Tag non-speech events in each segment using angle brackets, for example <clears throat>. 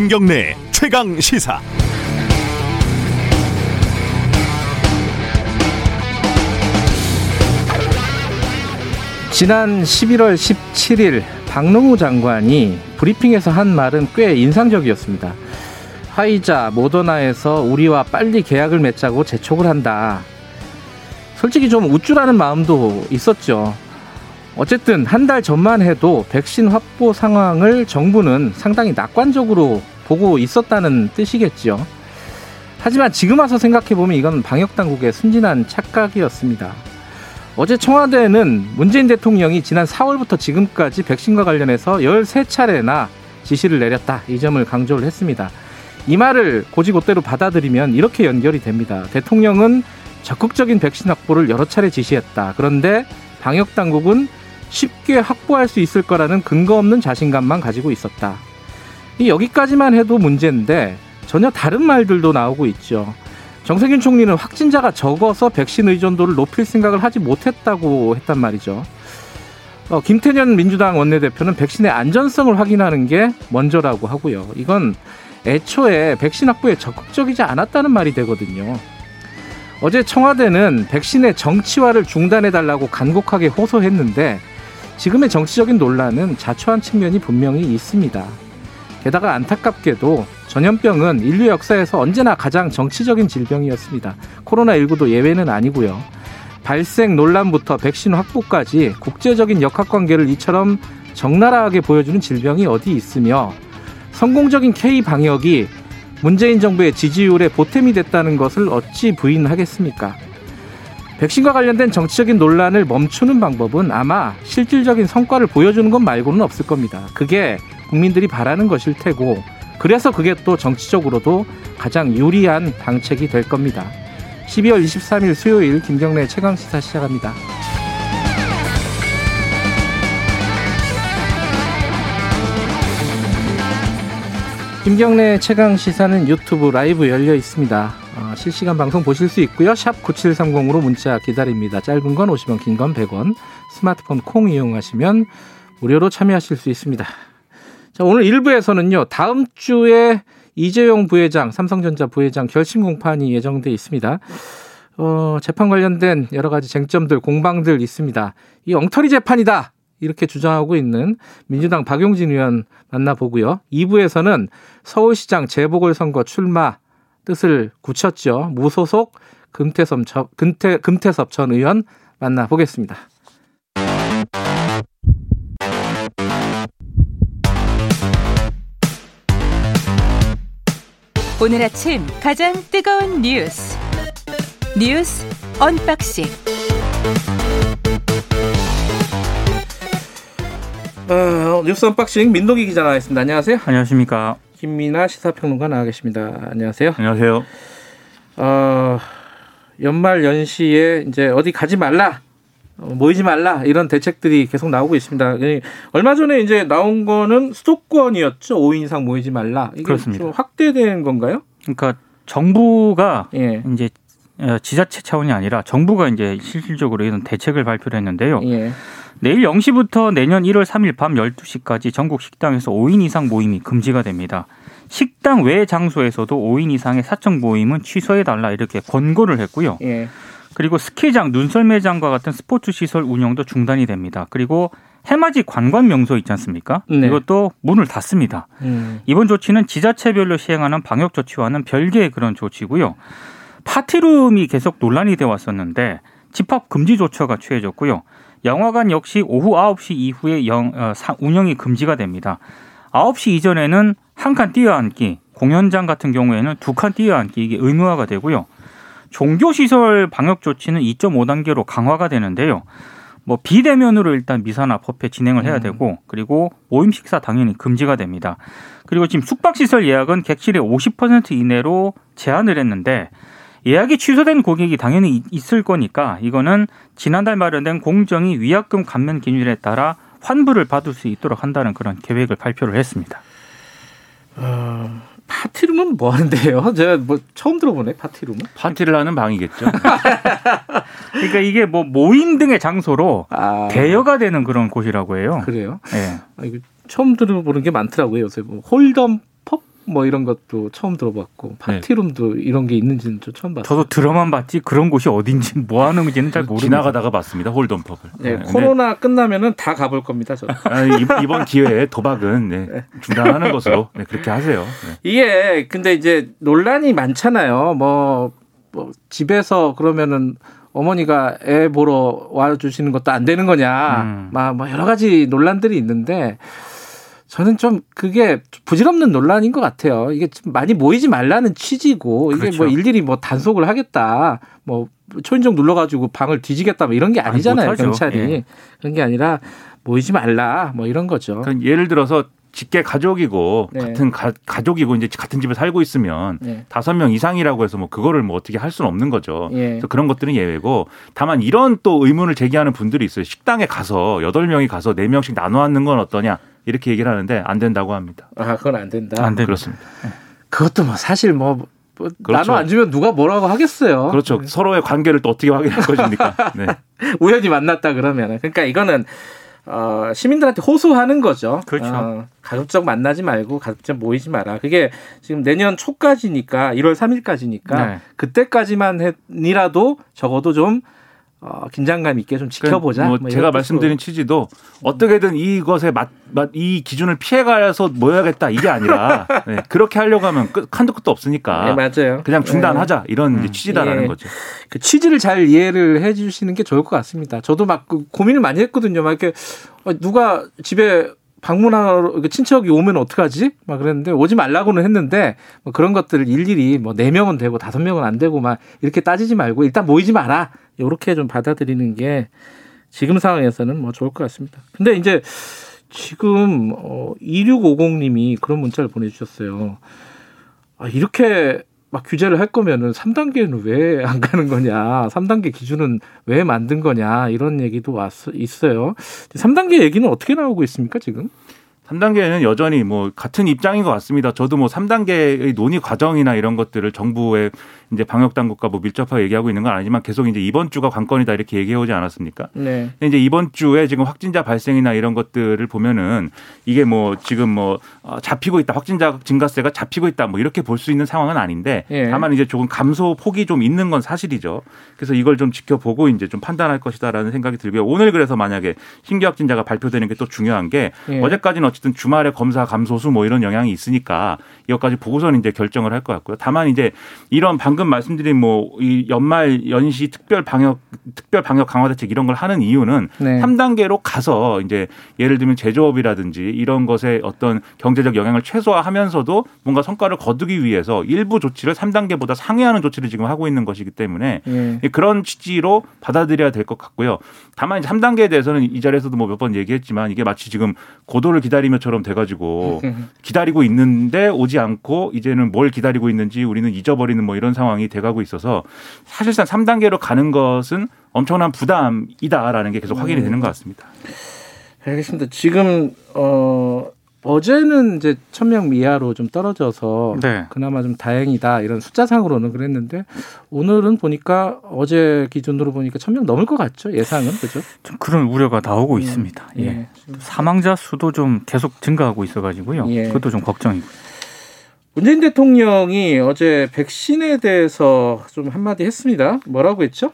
김경래 최강 시사. 지난 11월 17일 박능우 장관이 브리핑에서 한 말은 꽤 인상적이었습니다. 화이자 모더나에서 우리와 빨리 계약을 맺자고 재촉을 한다. 솔직히 좀 우쭐하는 마음도 있었죠. 어쨌든 한 달 전만 해도 백신 확보 상황을 정부는 상당히 낙관적으로 보고 있었다는 뜻이겠죠. 하지만 지금 와서 생각해보면 이건 방역당국의 순진한 착각이었습니다. 어제 청와대는 문재인 대통령이 지난 4월부터 지금까지 백신과 관련해서 13차례나 지시를 내렸다. 이 점을 강조를 했습니다. 이 말을 고지고대로 받아들이면 이렇게 연결이 됩니다. 대통령은 적극적인 백신 확보를 여러 차례 지시했다. 그런데 방역 당국은 쉽게 확보할 수 있을 거라는 근거 없는 자신감만 가지고 있었다. 여기까지만 해도 문제인데 전혀 다른 말들도 나오고 있죠. 정세균 총리는 확진자가 적어서 백신 의존도를 높일 생각을 하지 못했다고 했단 말이죠. 어, 김태년 민주당 원내대표는 백신의 안전성을 확인하는 게 먼저라고 하고요. 이건 애초에 백신 확보에 적극적이지 않았다는 말이 되거든요. 어제 청와대는 백신의 정치화를 중단해달라고 간곡하게 호소했는데 지금의 정치적인 논란은 자초한 측면이 분명히 있습니다. 게다가 안타깝게도 전염병은 인류 역사에서 언제나 가장 정치적인 질병이었습니다. 코로나19도 예외는 아니고요. 발생 논란부터 백신 확보까지 국제적인 역학관계를 이처럼 적나라하게 보여주는 질병이 어디 있으며 성공적인 K 방역이 문재인 정부의 지지율에 보탬이 됐다는 것을 어찌 부인하겠습니까? 백신과 관련된 정치적인 논란을 멈추는 방법은 아마 실질적인 성과를 보여주는 것 말고는 없을 겁니다. 그게 국민들이 바라는 것일 테고, 그래서 그게 또 정치적으로도 가장 유리한 방책이 될 겁니다. 12월 23일 수요일 김경래 최강 시사 시작합니다. 김경래 최강 시사는 유튜브 라이브 열려 있습니다. 어, 실시간 방송 보실 수 있고요. 샵 9730으로 문자 기다립니다. 짧은 건 50원, 긴 건 100원. 스마트폰 콩 이용하시면 무료로 참여하실 수 있습니다. 자, 오늘 1부에서는요. 다음 주에 이재용 부회장, 삼성전자 부회장 결심 공판이 예정돼 있습니다. 어, 재판 관련된 여러 가지 쟁점들, 공방들 있습니다. 이 엉터리 재판이다. 이렇게 주장하고 있는 민주당 박용진 의원 만나보고요. 2부에서는 서울시장 재보궐선거 출마 뜻을 굳혔죠. 무소속 금태섭, 금태, 금태섭 전 의원 만나보겠습니다. 오늘 아침 가장 뜨거운 뉴스 뉴스 언박싱 어, 뉴스 언박싱 민동기 기자 나와있습니다. 안녕하세요. 안녕하십니까. 김민아 시사평론가 나와 계십니다. 안녕하세요. 안녕하세요. 어, 연말 연시에 이제 어디 가지 말라, 어, 모이지 말라 이런 대책들이 계속 나오고 있습니다. 얼마 전에 이제 나온 거는 수도권이었죠. 5인 이상 모이지 말라. 이게 그렇습니다. 좀 확대된 건가요? 그러니까 정부가 예. 이제 어, 지자체 차원이 아니라 정부가 이제 실질적으로 이런 대책을 발표를 했는데요. 예. 내일 0시부터 내년 1월 3일 밤 12시까지 전국 식당에서 5인 이상 모임이 금지가 됩니다. 식당 외 장소에서도 5인 이상의 사적 모임은 취소해 달라 이렇게 권고를 했고요. 예. 그리고 스키장, 눈썰매장과 같은 스포츠 시설 운영도 중단이 됩니다. 그리고 해맞이 관광 명소 있지 않습니까? 네. 이것도 문을 닫습니다. 음. 이번 조치는 지자체별로 시행하는 방역 조치와는 별개의 그런 조치고요. 파티룸이 계속 논란이 되어 왔었는데 집합 금지 조처가 취해졌고요. 영화관 역시 오후 9시 이후에 영, 어, 사, 운영이 금지가 됩니다. 9시 이전에는 한 칸 뛰어앉기, 공연장 같은 경우에는 두 칸 뛰어앉기 이게 의무화가 되고요. 종교시설 방역 조치는 2.5단계로 강화가 되는데요. 뭐 비대면으로 일단 미사나 법회 진행을 해야 되고 그리고 모임 식사 당연히 금지가 됩니다. 그리고 지금 숙박시설 예약은 객실의 50% 이내로 제한을 했는데 예약이 취소된 고객이 당연히 있을 거니까 이거는 지난달 마련된 공정위 위약금 감면 기준에 따라 환불을 받을 수 있도록 한다는 그런 계획을 발표를 했습니다. 어, 파티룸은 뭐 하는데요? <laughs> 제가 뭐 처음 들어보네 파티룸은. 파티를 하는 방이겠죠. <laughs> 그러니까 이게 뭐 모임 등의 장소로 아, 대여가 되는 그런 곳이라고 해요. 그래요? 예. 아, 이거 처음 들어보는 게 많더라고요. 요새 뭐 홀덤 펍 뭐 이런 것도 처음 들어봤고 파티룸도 이런 게 있는지는 좀 처음 봤어요. 저도 들어만 봤지 그런 곳이 어딘지 뭐 하는 건지는 잘 모르겠어요. 지나가다가 봤습니다. 홀덤펍을. 네, 코로나 끝나면은 다 가볼 겁니다. 저. 아, 이- 이번 기회에 도박은 네, 중단하는 것으로 네, 그렇게 하세요. 네. 이게 근데 이제 논란이 많잖아요. 뭐, 뭐 집에서 그러면은 어머니가 애 보러 와 주시는 것도 안 되는 거냐, 음. 막, 뭐 여러 가지 논란들이 있는데 저는 좀 그게 부질없는 논란인 것 같아요. 이게 좀 많이 모이지 말라는 취지고 이게 그렇죠. 뭐 일일이 뭐 단속을 하겠다, 뭐 초인종 눌러가지고 방을 뒤지겠다, 뭐 이런 게 아니, 아니잖아요. 못하죠. 경찰이 예. 그런 게 아니라 모이지 말라, 뭐 이런 거죠. 그러니까 예를 들어서 직계 가족이고 네. 같은 가, 가족이고 이제 같은 집에 살고 있으면 네. 다섯 명 이상이라고 해서 뭐 그거를 뭐 어떻게 할 수는 없는 거죠. 예. 그래서 그런 것들은 예외고 다만 이런 또 의문을 제기하는 분들이 있어요. 식당에 가서 여덟 명이 가서 네 명씩 나눠 앉는 건 어떠냐 이렇게 얘기를 하는데 안 된다고 합니다. 아, 그건 안 된다. 안 됩니다. 그렇습니다. 그것도 뭐 사실 뭐, 뭐 그렇죠. 나눠 앉으면 누가 뭐라고 하겠어요. 그렇죠. 서로의 관계를 또 어떻게 확인할 것입니까? 네. <laughs> 우연히 만났다 그러면. 그러니까 이거는 어, 시민들한테 호소하는 거죠. 그렇죠. 어, 가급적 만나지 말고 가급적 모이지 마라. 그게 지금 내년 초까지니까 1월 3일까지니까 네. 그때까지만이라도 적어도 좀 어, 긴장감 있게 좀 지켜보자. 뭐뭐 이런 제가 뜻으로. 말씀드린 취지도 어떻게든 이것에 맞, 맞, 이 기준을 피해가서 모여야겠다 이게 아니라 <laughs> 네, 그렇게 하려고 하면 끝, 한도 끝도 없으니까 네, 맞아요. 그냥 중단하자 이런 이제 음. 취지다라는 예. 거죠. 그 취지를 잘 이해를 해 주시는 게 좋을 것 같습니다. 저도 막그 고민을 많이 했거든요. 막 이렇게 어, 누가 집에 방문하러 이렇게 친척이 오면 어떡하지? 막 그랬는데 오지 말라고는 했는데 뭐 그런 것들을 일일이 뭐 네 명은 되고 다섯 명은 안 되고 막 이렇게 따지지 말고 일단 모이지 마라. 요렇게 좀 받아들이는 게 지금 상황에서는 뭐 좋을 것 같습니다. 근데 이제 지금 어 2650님이 그런 문자를 보내주셨어요. 아, 이렇게 막 규제를 할 거면은 3단계는 왜 안 가는 거냐, 3단계 기준은 왜 만든 거냐 이런 얘기도 왔 있어요. 3단계 얘기는 어떻게 나오고 있습니까 지금? 3단계는 여전히 뭐 같은 입장인 것 같습니다. 저도 뭐 3단계의 논의 과정이나 이런 것들을 정부의 이제 방역 당국과 뭐 밀접하게 얘기하고 있는 건 아니지만 계속 이제 이번 주가 관건이다 이렇게 얘기해 오지 않았습니까? 네. 근데 이제 이번 주에 지금 확진자 발생이나 이런 것들을 보면은 이게 뭐 지금 뭐 어, 잡히고 있다 확진자 증가세가 잡히고 있다 뭐 이렇게 볼 수 있는 상황은 아닌데 예. 다만 이제 조금 감소 폭이 좀 있는 건 사실이죠. 그래서 이걸 좀 지켜보고 이제 좀 판단할 것이다라는 생각이 들고요. 오늘 그래서 만약에 신규 확진자가 발표되는 게 또 중요한 게 예. 어제까지는 어쨌든 주말에 검사 감소수 뭐 이런 영향이 있으니까 이것까지 보고서는 이제 결정을 할 것 같고요. 다만 이제 이런 방금 말씀드린 뭐 이 연말 연시 특별 방역 특별 방역 강화 대책 이런 걸 하는 이유는 네. 3단계로 가서 이제 예를 들면 제조업이라든지 이런 것에 어떤 경제적 영향을 최소화하면서도 뭔가 성과를 거두기 위해서 일부 조치를 3단계보다 상회하는 조치를 지금 하고 있는 것이기 때문에 예. 그런 취지로 받아들여야 될 것 같고요. 다만 이제 3단계에 대해서는 이 자리에서도 뭐 몇 번 얘기했지만 이게 마치 지금 고도를 기다리며처럼 돼 가지고 기다리고 있는데 오지 않고 이제는 뭘 기다리고 있는지 우리는 잊어버리는 뭐 이런 상황이 돼가고 있어서 사실상 3단계로 가는 것은 엄청난 부담이다라는 게 계속 확인이 되는 것 같습니다. 알겠습니다. 지금 어 어제는 이제 천명 미하로 좀 떨어져서 네. 그나마 좀 다행이다 이런 숫자상으로는 그랬는데 오늘은 보니까 어제 기준으로 보니까 천명 넘을 것 같죠 예상은 그죠? 좀 그런 우려가 나오고 있습니다. 예. 예. 사망자 수도 좀 계속 증가하고 있어가지고요. 예. 그것도 좀 걱정이고. 문재인 대통령이 어제 백신에 대해서 좀 한마디 했습니다. 뭐라고 했죠?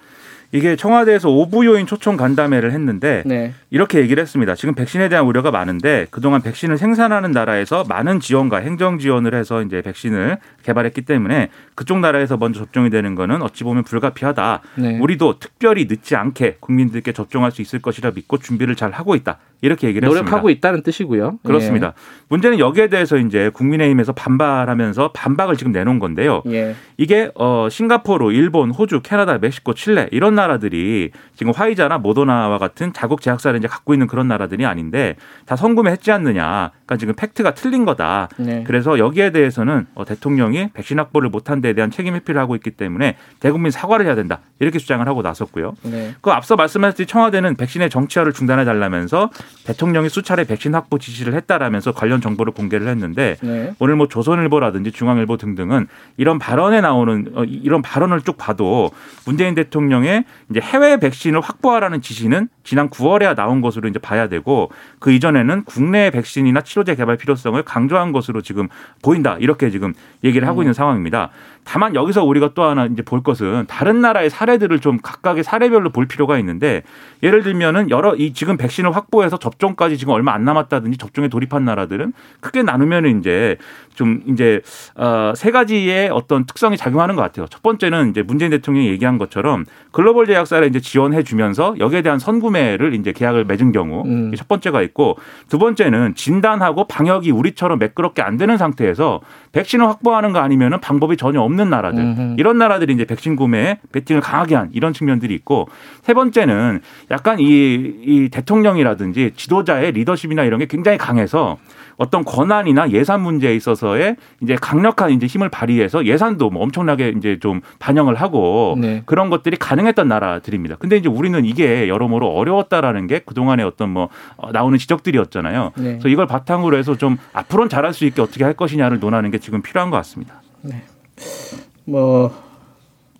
이게 청와대에서 오부 요인 초청 간담회를 했는데 네. 이렇게 얘기를 했습니다. 지금 백신에 대한 우려가 많은데 그동안 백신을 생산하는 나라에서 많은 지원과 행정 지원을 해서 이제 백신을 개발했기 때문에 그쪽 나라에서 먼저 접종이 되는 거는 어찌 보면 불가피하다. 네. 우리도 특별히 늦지 않게 국민들께 접종할 수 있을 것이라 믿고 준비를 잘 하고 있다. 이렇게 얘기를 했습니다. 노력하고 있다는 뜻이고요. 그렇습니다. 문제는 여기에 대해서 이제 국민의힘에서 반발하면서 반박을 지금 내놓은 건데요. 예. 예. 이게 어 싱가포르, 일본, 호주, 캐나다, 멕시코, 칠레 이런 나라 들이 지금 화이자나 모더나와 같은 자국 제약사를 이제 갖고 있는 그런 나라들이 아닌데 다 성금했지 않느냐. 그러니까 지금 팩트가 틀린 거다. 네. 그래서 여기에 대해서는 어, 대통령이 백신 확보를 못한 데에 대한 책임 회피를 하고 있기 때문에 대국민 사과를 해야 된다. 이렇게 주장을 하고 나섰고요. 네. 그 앞서 말씀하셨듯이 청와대는 백신의 정치화를 중단해 달라면서 대통령이 수차례 백신 확보 지시를 했다라면서 관련 정보를 공개를 했는데 네. 오늘 뭐 조선일보라든지 중앙일보 등등은 이런 발언에 나오는 어, 이런 발언을 쭉 봐도 문재인 대통령의 이제 해외 백신을 확보하라는 지시는 지난 9월에야 나온 것으로 이제 봐야 되고 그 이전에는 국내 백신이나 치료제 개발 필요성을 강조한 것으로 지금 보인다 이렇게 지금 얘기를 하고 있는 상황입니다. 다만 여기서 우리가 또 하나 이제 볼 것은 다른 나라의 사례들을 좀 각각의 사례별로 볼 필요가 있는데 예를 들면은 여러 이 지금 백신을 확보해서 접종까지 지금 얼마 안 남았다든지 접종에 돌입한 나라들은 크게 나누면은 이제 좀 이제 어세 가지의 어떤 특성이 작용하는 것 같아요. 첫 번째는 이제 문재인 대통령이 얘기한 것처럼 글로벌 제약사를 이제 지원해 주면서 여기에 대한 선구매를 이제 계약을 맺은 경우 음. 첫 번째가 있고 두 번째는 진단하고 방역이 우리처럼 매끄럽게 안 되는 상태에서 백신을 확보하는 거 아니면은 방법이 전혀 없는 나라들 음흠. 이런 나라들이 이제 백신 구매에 베팅을 강하게 한 이런 측면들이 있고 세 번째는 약간 이, 이 대통령이라든지 지도자의 리더십이나 이런 게 굉장히 강해서 어떤 권한이나 예산 문제에 있어서의 이제 강력한 이제 힘을 발휘해서 예산도 뭐 엄청나게 이제 좀 반영을 하고 네. 그런 것들이 가능했던 나라들입니다. 근데 이제 우리는 이게 여러모로 어려웠다라는 게 그동안의 어떤 뭐 어, 나오는 지적들이었잖아요. 네. 그래서 이걸 바탕으로 해서 좀 앞으로는 잘할 수 있게 어떻게 할 것이냐를 논하는 게 지금 필요한 것 같습니다. 뭐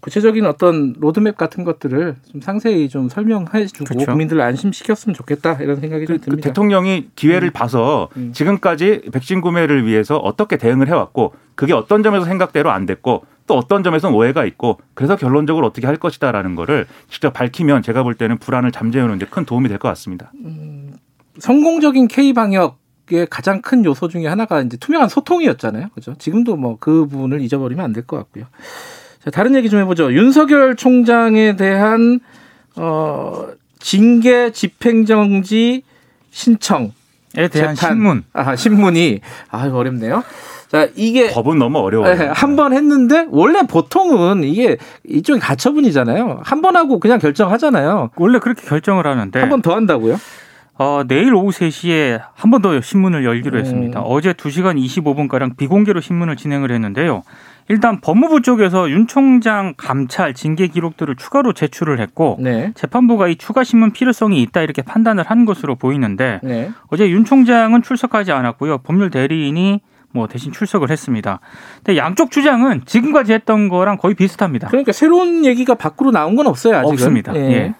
구체적인 어떤 로드맵 같은 것들을 좀 상세히 좀 설명해주고 그렇죠. 국민들을 안심시켰으면 좋겠다 이런 생각이 좀그 듭니다. 대통령이 기회를 봐서 음. 지금까지 백신 구매를 위해서 어떻게 대응을 해왔고 그게 어떤 점에서 생각대로 안 됐고 또 어떤 점에서는 오해가 있고 그래서 결론적으로 어떻게 할 것이다라는 거를 직접 밝히면 제가 볼 때는 불안을 잠재우는 데 큰 도움이 될 것 같습니다. 성공적인 K 방역 의 가장 큰 요소 중에 하나가 이제 투명한 소통이었잖아요. 그죠? 지금도 뭐 그 부분을 잊어버리면 안 될 것 같고요. 자, 다른 얘기 좀 해보죠. 윤석열 총장에 대한 어, 징계 집행정지 신청 에 대한. 신문. 아, 신문이 아 어렵네요. 자 이게 법은 너무 어려워요. 네, 한번 했는데 원래 보통은 이게 이쪽이 가처분이잖아요. 한 번 하고 그냥 결정하잖아요. 원래 그렇게 결정을 하는데 한 번 더 한다고요? 어, 내일 오후 3시에 한 번 더 신문을 열기로 음. 했습니다. 어제 2시간 25분가량 비공개로 신문을 진행을 했는데요. 일단 법무부 쪽에서 윤 총장 감찰 징계 기록들을 추가로 제출을 했고 네. 재판부가 이 추가 신문 필요성이 있다 이렇게 판단을 한 것으로 보이는데 네. 어제 윤 총장은 출석하지 않았고요. 법률 대리인이 뭐 대신 출석을 했습니다. 근데 양쪽 주장은 지금까지 했던 거랑 거의 비슷합니다. 그러니까 새로운 얘기가 밖으로 나온 건 없어요 아직은. 없습니다. 예.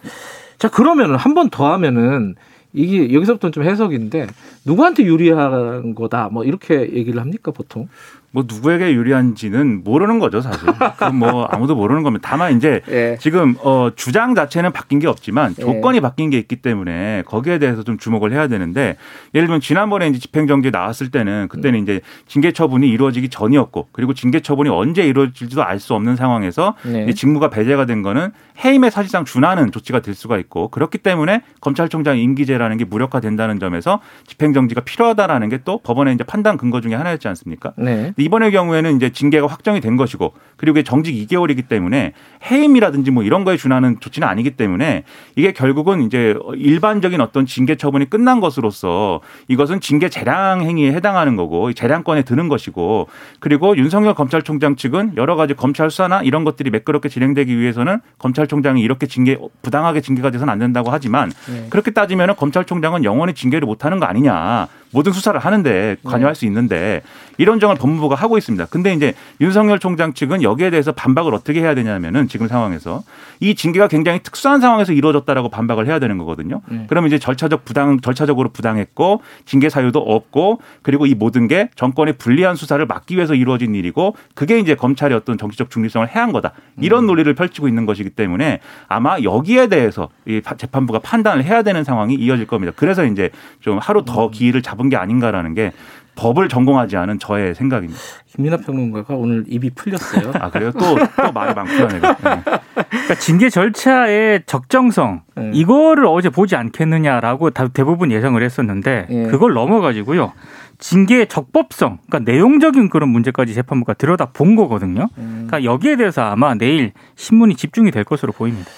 자 그러면은 한 번 더 하면은 이게 여기서부터는 좀 해석인데 누구한테 유리한 거다 뭐 이렇게 얘기를 합니까 보통? 뭐 누구에게 유리한지는 모르는 거죠 사실. <laughs> 그건 뭐 아무도 모르는 겁니다. 다만 이제 예. 지금 어 주장 자체는 바뀐 게 없지만 예. 조건이 바뀐 게 있기 때문에 거기에 대해서 좀 주목을 해야 되는데 예를 들면 지난번에 이제 집행정지 나왔을 때는 그때는 이제 징계 처분이 이루어지기 전이었고 그리고 징계 처분이 언제 이루어질지도 알 수 없는 상황에서 네. 이 직무가 배제가 된 거는 해임에 사실상 준하는 조치가 될 수가 있고 그렇기 때문에 검찰총장 임기제라는 게 무력화된다는 점에서 집행정지가 필요하다라는 게 또 법원의 이제 판단 근거 중에 하나였지 않습니까? 네. 이번의 경우에는 이제 징계가 확정이 된 것이고 그리고 정직 2개월이기 때문에 해임이라든지 뭐 이런 거에 준하는 조치는 아니기 때문에 이게 결국은 이제 일반적인 어떤 징계 처분이 끝난 것으로서 이것은 징계 재량 행위에 해당하는 거고 재량권에 드는 것이고 그리고 윤석열 검찰총장 측은 여러 가지 검찰 수사나 이런 것들이 매끄럽게 진행되기 위해서는 검찰총장이 이렇게 징계 부당하게 징계가 돼서는 안 된다고 하지만 네. 그렇게 따지면 검찰총장은 영원히 징계를 못 하는 거 아니냐. 모든 수사를 하는데 관여할 수 있는데 이런 정을 법무부가 하고 있습니다. 근데 이제 윤석열 총장 측은 여기에 대해서 반박을 어떻게 해야 되냐면은 지금 상황에서 이 징계가 굉장히 특수한 상황에서 이루어졌다라고 반박을 해야 되는 거거든요. 네. 그러면 이제 절차적 부당 절차적으로 부당했고 징계 사유도 없고 그리고 이 모든 게 정권의 불리한 수사를 막기 위해서 이루어진 일이고 그게 이제 검찰의 어떤 정치적 중립성을 해한 거다. 이런 음. 논리를 펼치고 있는 것이기 때문에 아마 여기에 대해서 이 재판부가 판단을 해야 되는 상황이 이어질 겁니다. 그래서 이제 좀 하루 음. 더 기일을 잡은 게 아닌가라는 게 법을 전공하지 않은 저의 생각입니다. 김민하 평론가가 오늘 입이 풀렸어요. 아 그래요? 또 또 말이 많구나 내가. 네. 그러니까 징계 절차의 적정성 네. 이거를 어제 보지 않겠느냐라고 다 대부분 예상을 했었는데 예. 그걸 넘어가지고요. 징계의 적법성, 그러니까 내용적인 그런 문제까지 재판부가 들여다 본 거거든요. 음. 그러니까 여기에 대해서 아마 내일 신문이 집중이 될 것으로 보입니다.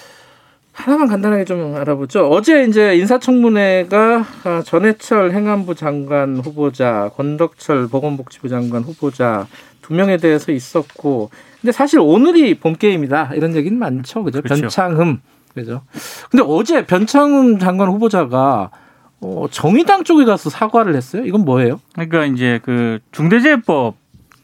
하나만 간단하게 좀 알아보죠. 어제 이제 인사청문회가 아, 전해철 행안부 장관 후보자, 권덕철 보건복지부 장관 후보자 두 명에 대해서 있었고, 근데 사실 오늘이 본 게임이다 이런 얘기는 많죠, 그죠? 그렇죠. 변창흠, 그죠? 근데 어제 변창흠 장관 후보자가 어, 정의당 쪽에 가서 사과를 했어요. 이건 뭐예요? 그러니까 이제 그 중대재해법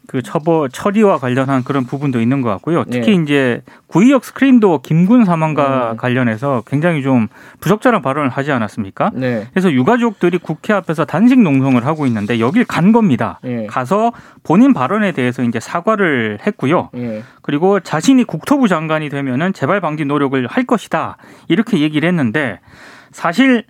그 처벌 처리와 관련한 그런 부분도 있는 것 같고요. 특히 네. 이제 구의역 스크린도 김군 사망과 음. 관련해서 굉장히 좀 부적절한 발언을 하지 않았습니까? 네. 그래서 유가족들이 국회 앞에서 단식 농성을 하고 있는데 여길 간 겁니다. 예. 가서 본인 발언에 대해서 이제 사과를 했고요. 예. 그리고 자신이 국토부 장관이 되면은 재발 방지 노력을 할 것이다. 이렇게 얘기를 했는데 사실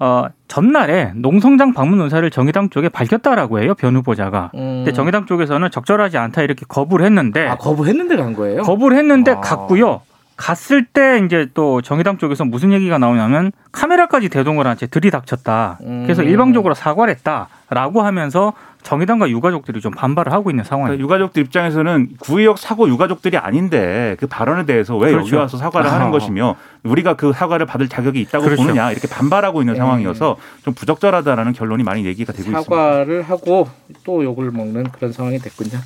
어 전날에 농성장 방문 의사를 정의당 쪽에 밝혔다라고 해요. 변 후보자가. 음. 근데 정의당 쪽에서는 적절하지 않다 이렇게 거부를 했는데 아 거부했는데 간 거예요? 거부를 했는데 아. 갔고요. 갔을 때 이제 또 정의당 쪽에서 무슨 얘기가 나오냐면 카메라까지 대동을 한 채 들이닥쳤다. 그래서 음. 일방적으로 사과를 했다라고 하면서 정의당과 유가족들이 좀 반발을 하고 있는 상황입니다. 그러니까 유가족들 입장에서는 구의역 사고 유가족들이 아닌데 그 발언에 대해서 왜 여기 그렇죠. 와서 사과를 아. 하는 것이며 우리가 그 사과를 받을 자격이 있다고 그렇죠. 보느냐 이렇게 반발하고 있는 네. 상황이어서 좀 부적절하다라는 결론이 많이 얘기가 되고 있습니다. 사과를 하고 또 욕을 먹는 그런 상황이 됐군요.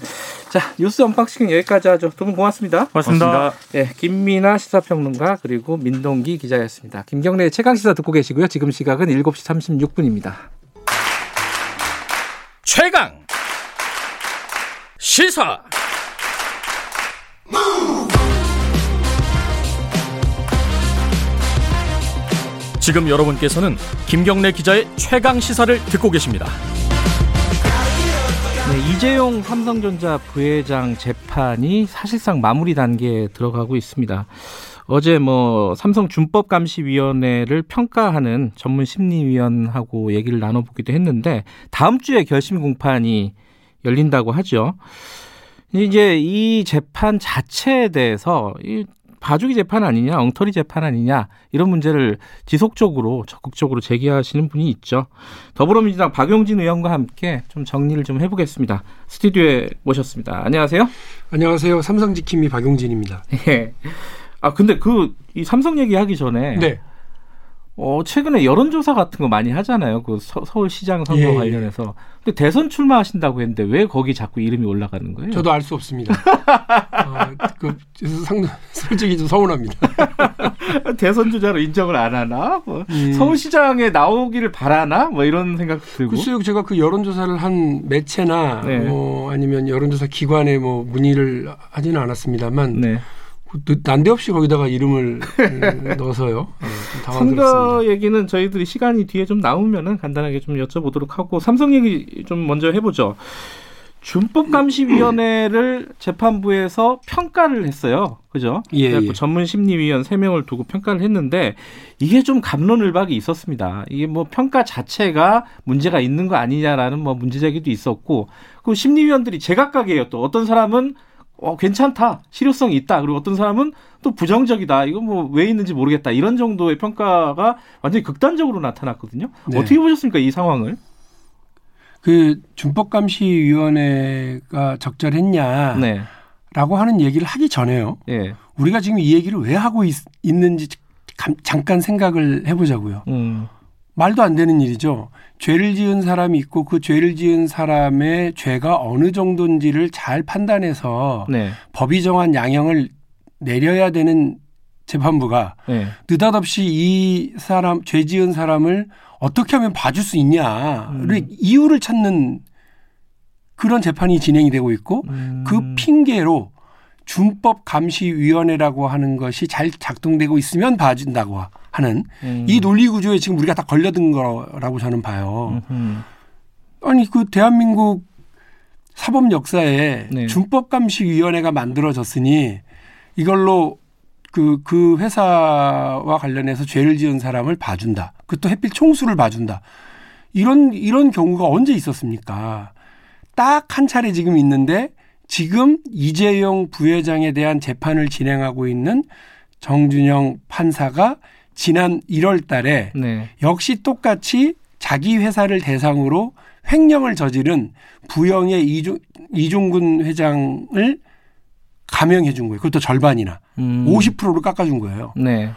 자 뉴스 언박싱 여기까지 하죠. 두 분 고맙습니다. 고맙습니다. 예, 김민아 시사평론가 그리고 민동기 기자였습니다. 김경래 최강 시사 듣고 계시고요. 지금 시각은 7시 36분입니다. 최강 시사 지금 여러분께서는 김경래 기자의 최강 시사를 듣고 계십니다. 네, 이재용 삼성전자 부회장 재판이 사실상 마무리 단계에 들어가고 있습니다. 어제 뭐 삼성 준법 감시위원회를 평가하는 전문 심리위원하고 얘기를 나눠보기도 했는데 다음 주에 결심 공판이 열린다고 하죠. 이제 이 재판 자체에 대해서 이 봐주기 재판 아니냐, 엉터리 재판 아니냐 이런 문제를 지속적으로 적극적으로 제기하시는 분이 있죠. 더불어민주당 박용진 의원과 함께 좀 정리를 좀 해보겠습니다. 스튜디오에 모셨습니다. 안녕하세요. 안녕하세요. 삼성지킴이 박용진입니다. 예. 아 근데 그 이 삼성 얘기하기 전에 네. 어 최근에 여론조사 같은 거 많이 하잖아요. 그 서, 울시장 선거 예, 예. 관련해서. 근데 대선 출마하신다고 했는데 왜 거기 자꾸 이름이 올라가는 거예요? 저도 알 수 없습니다. <laughs> 어, 그 상, 솔직히 좀 서운합니다. <laughs> 대선 주자로 인정을 안 하나? 뭐 음. 서울시장에 나오기를 바라나? 뭐 이런 생각 들고. 글쎄요, 제가 그 여론조사를 한 매체나 네. 뭐 아니면 여론조사 기관에 뭐 문의를 하지는 않았습니다만 네. 그 난데없이 거기다가 이름을 음, <laughs> 넣어서요. 당황스럽습니다. 선거 얘기는 저희들이 시간이 뒤에 좀 나오면은 간단하게 좀 여쭤보도록 하고 삼성 얘기 좀 먼저 해보죠. 준법감시위원회를 재판부에서 평가를 했어요. 그죠? 예, 예. 전문 심리위원 3명을 두고 평가를 했는데 이게 좀 감론을박이 있었습니다. 이게 뭐 평가 자체가 문제가 있는 거 아니냐라는 뭐 문제 제기도 있었고 그 심리위원들이 제각각이에요. 또 어떤 사람은 어, 괜찮다. 실효성이 있다. 그리고 어떤 사람은 또 부정적이다. 이거 뭐 왜 있는지 모르겠다. 이런 정도의 평가가 완전히 극단적으로 나타났거든요. 네. 어떻게 보셨습니까? 이 상황을? 그 준법감시위원회가 적절했냐라고 네. 하는 얘기를 하기 전에요. 예. 우리가 지금 이 얘기를 왜 하고 있, 는지 잠깐 생각을 해보자고요. 음. 말도 안 되는 일이죠. 죄를 지은 사람이 있고 그 죄를 지은 사람의 죄가 어느 정도인지를 잘 판단해서 네. 법이 정한 양형을 내려야 되는 재판부가 네. 느닷없이 이 사람 죄 지은 사람을 어떻게 하면 봐줄 수 있냐를 이유를 찾는 그런 재판이 진행이 되고 있고 음. 그 핑계로 준법 감시위원회라고 하는 것이 잘 작동되고 있으면 봐준다고 하는 음. 이 논리 구조에 지금 우리가 다 걸려든 거라고 저는 봐요. 음. 아니 그 대한민국 사법 역사에 네. 준법 감시위원회가 만들어졌으니 이걸로 그, 그 회사와 관련해서 죄를 지은 사람을 봐준다. 그것도 해필 총수를 봐준다. 이런, 이런 경우가 언제 있었습니까? 딱 한 차례 지금 있는데 지금 이재용 부회장에 대한 재판을 진행하고 있는 정준영 판사가 지난 1월 달에 네. 역시 똑같이 자기 회사를 대상으로 횡령을 저지른 부영의 이종, 이종근 회장을 감형해 준 거예요. 그것도 절반이나 음. 50%를 깎아 준 거예요. 네.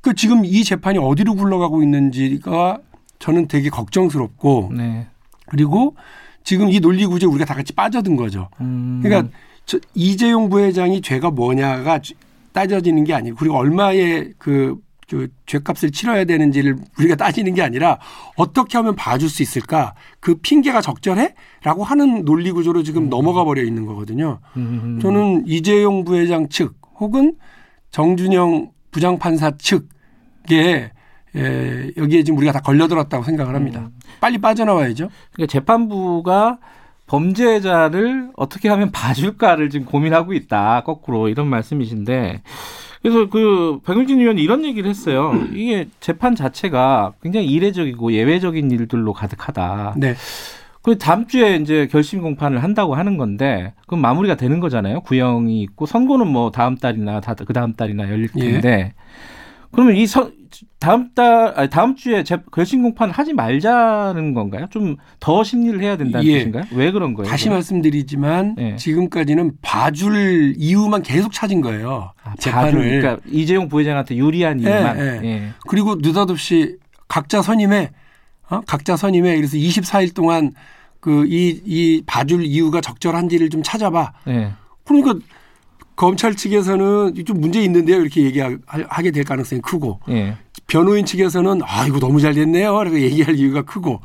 그 지금 이 재판이 어디로 굴러가고 있는지가 저는 되게 걱정스럽고 네. 그리고 지금 이 논리 구조에 우리가 다 같이 빠져든 거죠. 음. 그러니까 저 이재용 부회장이 죄가 뭐냐가 따져지는 게 아니고 그리고 얼마의 그 그 죄값을 치러야 되는지를 우리가 <laughs> 따지는 게 아니라 어떻게 하면 봐줄 수 있을까? 그 핑계가 적절해? 라고 하는 논리 구조로 지금 넘어가 버려 있는 거거든요. 음. 저는 이재용 부회장 측 혹은 정준영 부장판사 측에 에, 여기에 지금 우리가 다 걸려들었다고 생각을 합니다. 빨리 빠져나와야죠. 그러니까 재판부가 범죄자를 어떻게 하면 봐줄까를 지금 고민하고 있다. 거꾸로 이런 말씀이신데. 그래서 그 박용진 의원이 이런 얘기를 했어요. 이게 재판 자체가 굉장히 이례적이고 예외적인 일들로 가득하다. 네. 그 다음 주에 이제 결심 공판을 한다고 하는 건데 그럼 마무리가 되는 거잖아요. 구형이 있고 선고는 뭐 다음 달이나 그 다음 달이나 열릴 예. 텐데 그러면 이 선, 다음 달 아니, 다음 주에 재, 결심 공판을 하지 말자는 건가요? 좀 더 심리를 해야 된다는 예. 뜻인가요? 왜 그런 거예요? 다시 그럼? 말씀드리지만 네. 지금까지는 봐줄 이유만 계속 찾은 거예요. 아, 재판을. 재판을 그러니까 이재용 부회장한테 유리한 이유만 예, 예. 예. 그리고 느닷없이 각자 선임해, 어? 각자 선임해. 그래서 24일 동안 그 이 이 봐줄 이유가 적절한지를 좀 찾아봐. 예. 그러니까 검찰 측에서는 좀 문제 있는데요. 이렇게 얘기하게 될 가능성이 크고 예. 변호인 측에서는 아 이거 너무 잘 됐네요. 라고 얘기할 이유가 크고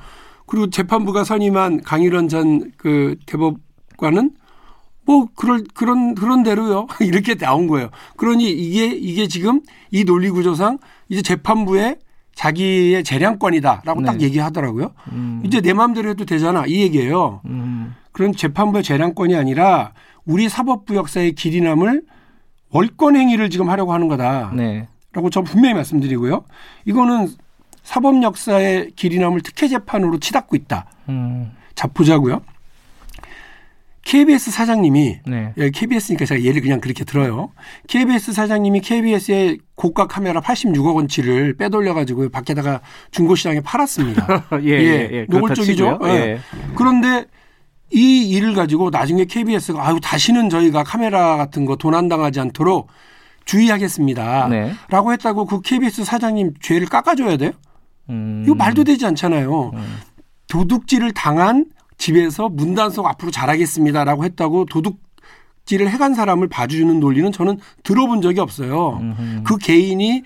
그리고 재판부가 선임한 강일원 전 그 대법관은 뭐 그럴 그런 그런 대로요. <laughs> 이렇게 나온 거예요. 그러니 이게 이게 지금 이 논리 구조상 이제 재판부의 자기의 재량권이다라고 딱 네. 얘기하더라고요. 음, 이제 내 마음대로 해도 되잖아. 이 얘기예요. 음, 그런 재판부의 재량권이 아니라 우리 사법부 역사의 길이 남을 월권 행위를 지금 하려고 하는 거다. 네. 라고 저 분명히 말씀드리고요. 이거는 사법 역사의 길이 남을 특혜 재판으로 치닫고 있다. 음, 자 보자고요. KBS 사장님이 네. 예, KBS니까 제가 예를 그냥 그렇게 들어요. KBS 사장님이 KBS의 고가 카메라 86억 원치를 빼돌려 가지고 밖에다가 중고 시장에 팔았습니다. <laughs> 예, 예, 예. 노골적이죠. 그렇다 치고요. 예. 그런데 이 일을 가지고 나중에 KBS가 아유 다시는 저희가 카메라 같은 거 도난 당하지 않도록 주의하겠습니다. 네. 라고 했다고 그 KBS 사장님 죄를 깎아줘야 돼요? 음, 이거 말도 되지 않잖아요. 음. 도둑질을 당한 집에서 문단속 앞으로 잘하겠습니다라고 했다고 도둑질을 해간 사람을 봐주는 논리는 저는 들어본 적이 없어요. 음흠. 그 개인이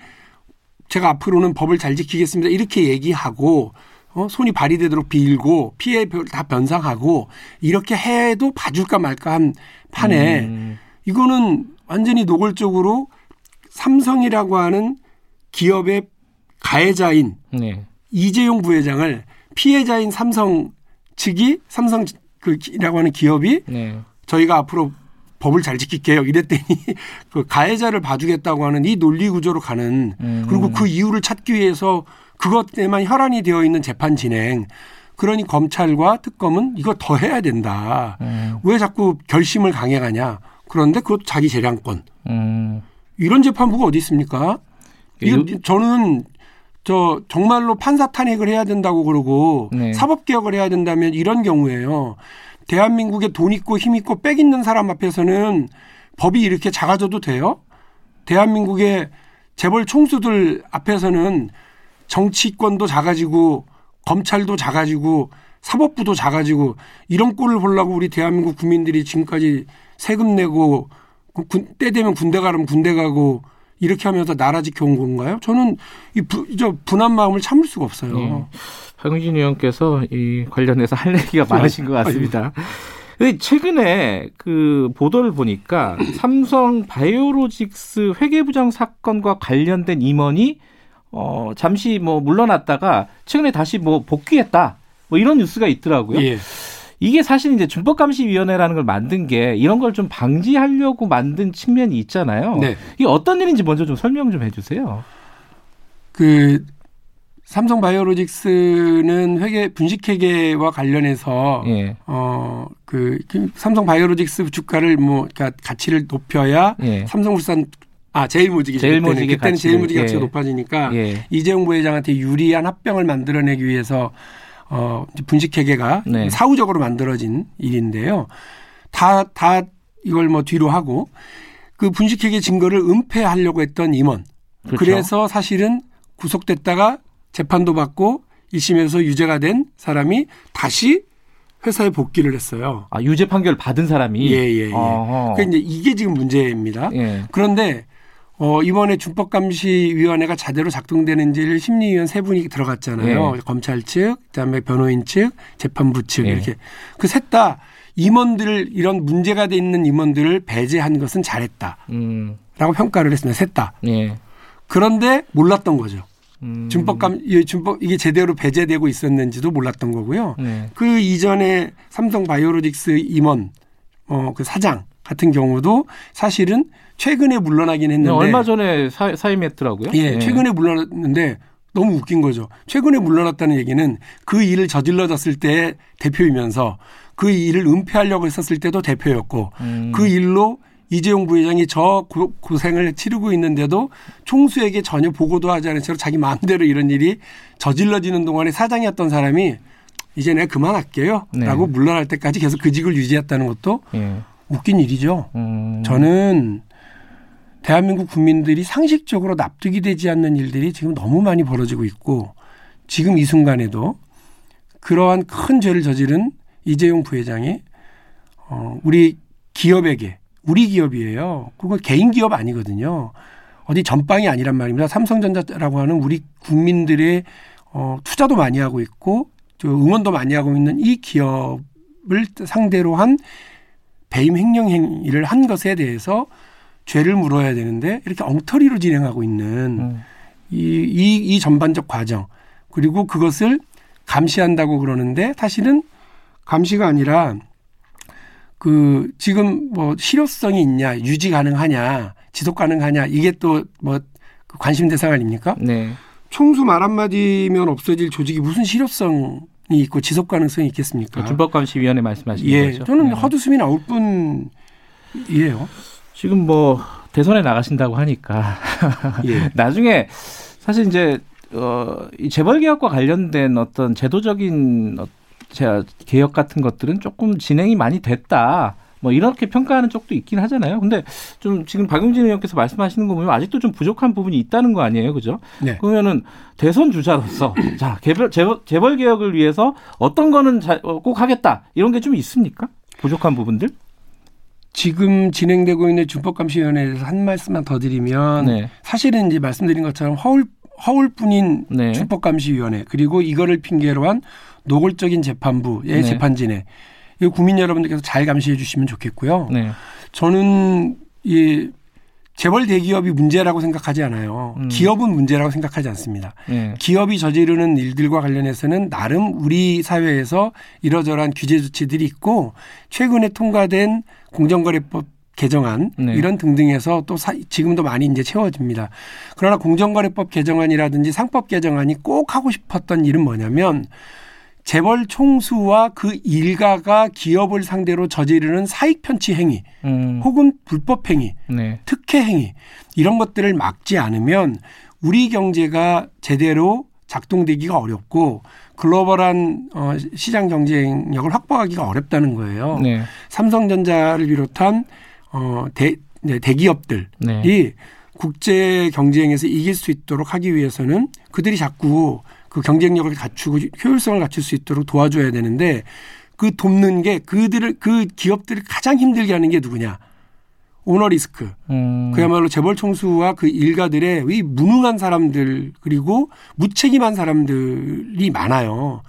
제가 앞으로는 법을 잘 지키겠습니다 이렇게 얘기하고 어, 손이 발휘되도록 빌고 피해 별- 다 변상하고 이렇게 해도 봐줄까 말까 한 판에 음, 이거는 완전히 노골적으로 삼성이라고 하는 기업의 가해자인 네. 이재용 부회장을 피해자인 삼성 측이 삼성 그라고 하는 기업이 네. 저희가 앞으로 법을 잘 지킬게요. 이랬더니 <laughs> 그 가해자를 봐주겠다고 하는 이 논리 구조로 가는 음. 그리고 그 이유를 찾기 위해서 그것에만 혈안이 되어 있는 재판 진행. 그러니 검찰과 특검은 이거 더 해야 된다. 음, 왜 자꾸 결심을 강행하냐. 그런데 그것도 자기 재량권. 음. 이런 재판부가 어디 있습니까? 이거 요- 저는 저 정말로 판사 탄핵을 해야 된다고 그러고 네. 사법 개혁을 해야 된다면 이런 경우에요. 대한민국에 돈 있고 힘 있고 빽 있는 사람 앞에서는 법이 이렇게 작아져도 돼요? 대한민국의 재벌 총수들 앞에서는 정치권도 작아지고 검찰도 작아지고 사법부도 작아지고 이런 꼴을 보려고 우리 대한민국 국민들이 지금까지 세금 내고 그 군- 때 되면 군대 가면 군대 가고 이렇게 하면서 나라 지켜온 건가요? 저는 이 부, 저 분한 마음을 참을 수가 없어요. 네. 박용진 의원께서 이 관련해서 할 얘기가 많으신 것 <laughs> 같습니다. 근데 최근에 그 보도를 보니까 삼성 바이오로직스 회계부정 사건과 관련된 임원이 어 잠시 뭐 물러났다가 최근에 다시 뭐 복귀했다. 뭐 이런 뉴스가 있더라고요. 예. 이게 사실 이제 준법감시위원회라는 걸 만든 게 이런 걸 좀 방지하려고 만든 측면이 있잖아요. 네. 이게 어떤 일인지 먼저 좀 설명 좀 해주세요. 그 삼성 바이오로직스는 회계 분식 회계와 관련해서 예, 어그 삼성 바이오로직스 주가를 뭐 그러니까 가치를 높여야 예, 삼성물산 아 제일모직이 제일모직의 그때는, 그때는 가치를, 제일모직 가치가 예. 높아지니까 예. 이재용 부회장한테 유리한 합병을 만들어내기 위해서 어 분식회계가 네. 사후적으로 만들어진 일인데요. 다다 이걸 뭐 뒤로 하고 그 분식회계 증거를 은폐하려고 했던 임원. 그렇죠. 그래서 사실은 구속됐다가 재판도 받고 1심에서 유죄가 된 사람이 다시 회사에 복귀를 했어요. 아, 유죄 판결 받은 사람이 예, 예, 예. 어허. 그러니까 이제 이게 지금 문제입니다. 예. 그런데 어, 이번에 준법감시위원회가 자대로 작동되는지를 심리위원 세 분이 들어갔잖아요. 예. 검찰 측, 그다음에 변호인 측, 재판부 측 예. 이렇게 그 셋 다 임원들 이런 문제가 돼 있는 임원들을 배제한 것은 잘했다라고 음, 평가를 했습니다. 셋 다. 예. 그런데 몰랐던 거죠. 음, 준법감 이 준법 이게 제대로 배제되고 있었는지도 몰랐던 거고요. 네. 그 이전에 삼성 바이오로직스 임원 어그 사장 같은 경우도 사실은 최근에 물러나긴 했는데 얼마 전에 사, 사임했더라고요. 예, 최근에 물러났는데 너무 웃긴 거죠. 최근에 물러났다는 얘기는 그 일을 저질러졌을 때 대표이면서 그 일을 은폐하려고 했었을 때도 대표였고 음, 그 일로 이재용 부회장이 저 고- 고생을 치르고 있는데도 총수에게 전혀 보고도 하지 않은 채로 자기 마음대로 이런 일이 저질러지는 동안에 사장이었던 사람이 이제 내가 그만할게요. 네. 라고 물러날 때까지 계속 그 직을 유지했다는 것도 예. 웃긴 일이죠. 음, 저는 대한민국 국민들이 상식적으로 납득이 되지 않는 일들이 지금 너무 많이 벌어지고 있고 지금 이 순간에도 그러한 큰 죄를 저지른 이재용 부회장이 어, 우리 기업에게 우리 기업이에요. 그거 개인 기업 아니거든요. 어디 전방이 아니란 말입니다. 삼성전자라고 하는 우리 국민들의 어, 투자도 많이 하고 있고 저 응원도 많이 하고 있는 이 기업을 상대로 한 배임 횡령 행위를 한 것에 대해서 죄를 물어야 되는데 이렇게 엉터리로 진행하고 있는 음. 이, 이, 이 전반적 과정 그리고 그것을 감시한다고 그러는데 사실은 감시가 아니라 그 지금 뭐 실효성이 있냐 유지 가능하냐 지속 가능하냐 이게 또 뭐 관심 대상 아닙니까? 네. 총수 말 한마디면 없어질 조직이 무슨 실효성이 있고 지속 가능성이 있겠습니까? 그 준법감시위원회 말씀하시는 예, 거죠. 저는 네. 헛웃음이 나올 뿐이에요. 지금 뭐 대선에 나가신다고 하니까 <laughs> 예. 나중에 사실 이제 어, 이 재벌 개혁과 관련된 어떤 제도적인 어, 제- 개혁 같은 것들은 조금 진행이 많이 됐다. 뭐 이렇게 평가하는 쪽도 있긴 하잖아요. 근데 좀 지금 박용진 의원께서 말씀하시는 거 보면 아직도 좀 부족한 부분이 있다는 거 아니에요, 그죠? 네. 그러면은 대선 주자로서 <clears throat> 자 개별 재벌, 재벌 개혁을 위해서 어떤 거는 자- 어, 꼭 하겠다 이런 게 좀 있습니까? 부족한 부분들? 지금 진행되고 있는 준법감시위원회에 대해서 한 말씀만 더 드리면 네, 사실은 이제 말씀드린 것처럼 허울 허울뿐인 네, 준법감시위원회 그리고 이거를 핑계로 한 노골적인 재판부의 네. 재판진에 이 국민 여러분들께서 잘 감시해 주시면 좋겠고요. 네, 저는 이 재벌 대기업이 문제라고 생각하지 않아요. 음. 기업은 문제라고 생각하지 않습니다. 네, 기업이 저지르는 일들과 관련해서는 나름 우리 사회에서 이러저러한 규제 조치들이 있고 최근에 통과된 공정거래법 개정안 네. 이런 등등에서 또 사- 지금도 많이 이제 채워집니다. 그러나 공정거래법 개정안이라든지 상법 개정안이 꼭 하고 싶었던 일은 뭐냐면 재벌 총수와 그 일가가 기업을 상대로 저지르는 사익 편취 행위 음, 혹은 불법 행위 네, 특혜 행위 이런 것들을 막지 않으면 우리 경제가 제대로 작동되기가 어렵고 글로벌한 어, 시장 경쟁력을 확보하기가 어렵다는 거예요. 네, 삼성전자를 비롯한 어, 대, 네, 대기업들이 네, 국제 경쟁에서 이길 수 있도록 하기 위해서는 그들이 자꾸 그 경쟁력을 갖추고 효율성을 갖출 수 있도록 도와줘야 되는데 그 돕는 게 그들을 그 기업들을 가장 힘들게 하는 게 누구냐? 오너 리스크. 음, 그야말로 재벌 총수와 그 일가들의 이 무능한 사람들 그리고 무책임한 사람들이 많아요.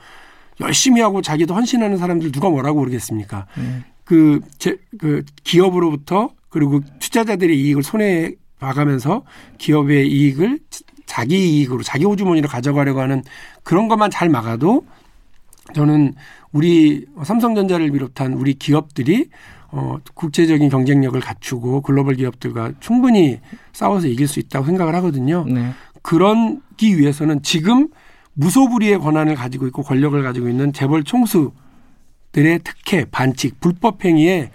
열심히 하고 자기도 헌신하는 사람들 누가 뭐라고 그러겠습니까? 음. 그, 제, 그 기업으로부터 그리고 투자자들의 이익을 손에 봐가면서 기업의 이익을 자기 이익으로 자기 호주머니로 가져가려고 하는 그런 것만 잘 막아도 저는 우리 삼성전자를 비롯한 우리 기업들이 어, 국제적인 경쟁력을 갖추고 글로벌 기업들과 충분히 싸워서 이길 수 있다고 생각을 하거든요. 네, 그런기 위해서는 지금 무소불위의 권한을 가지고 있고 권력을 가지고 있는 재벌 총수들의 특혜, 반칙, 불법 행위에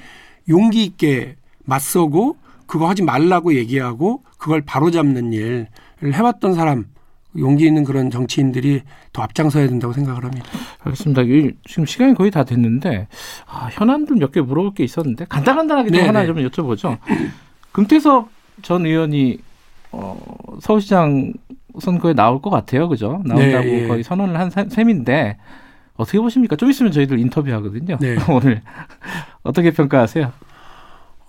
용기 있게 맞서고 그거 하지 말라고 얘기하고 그걸 바로잡는 일을 해왔던 사람 용기 있는 그런 정치인들이 더 앞장서야 된다고 생각을 합니다. 알겠습니다. 이- 지금 시간이 거의 다 됐는데 아, 현안들 몇개 물어볼 게 있었는데 간단간단하게 좀 네, 하나 네. 좀 여쭤보죠. 금태섭 전 의원이 어, 서울시장 선거에 나올 것 같아요, 그죠? 나온다고 네, 예. 거의 선언을 한 셈- 셈인데 어떻게 보십니까? 좀 있으면 저희들 인터뷰하거든요. 네. <laughs> 오늘 어떻게 평가하세요?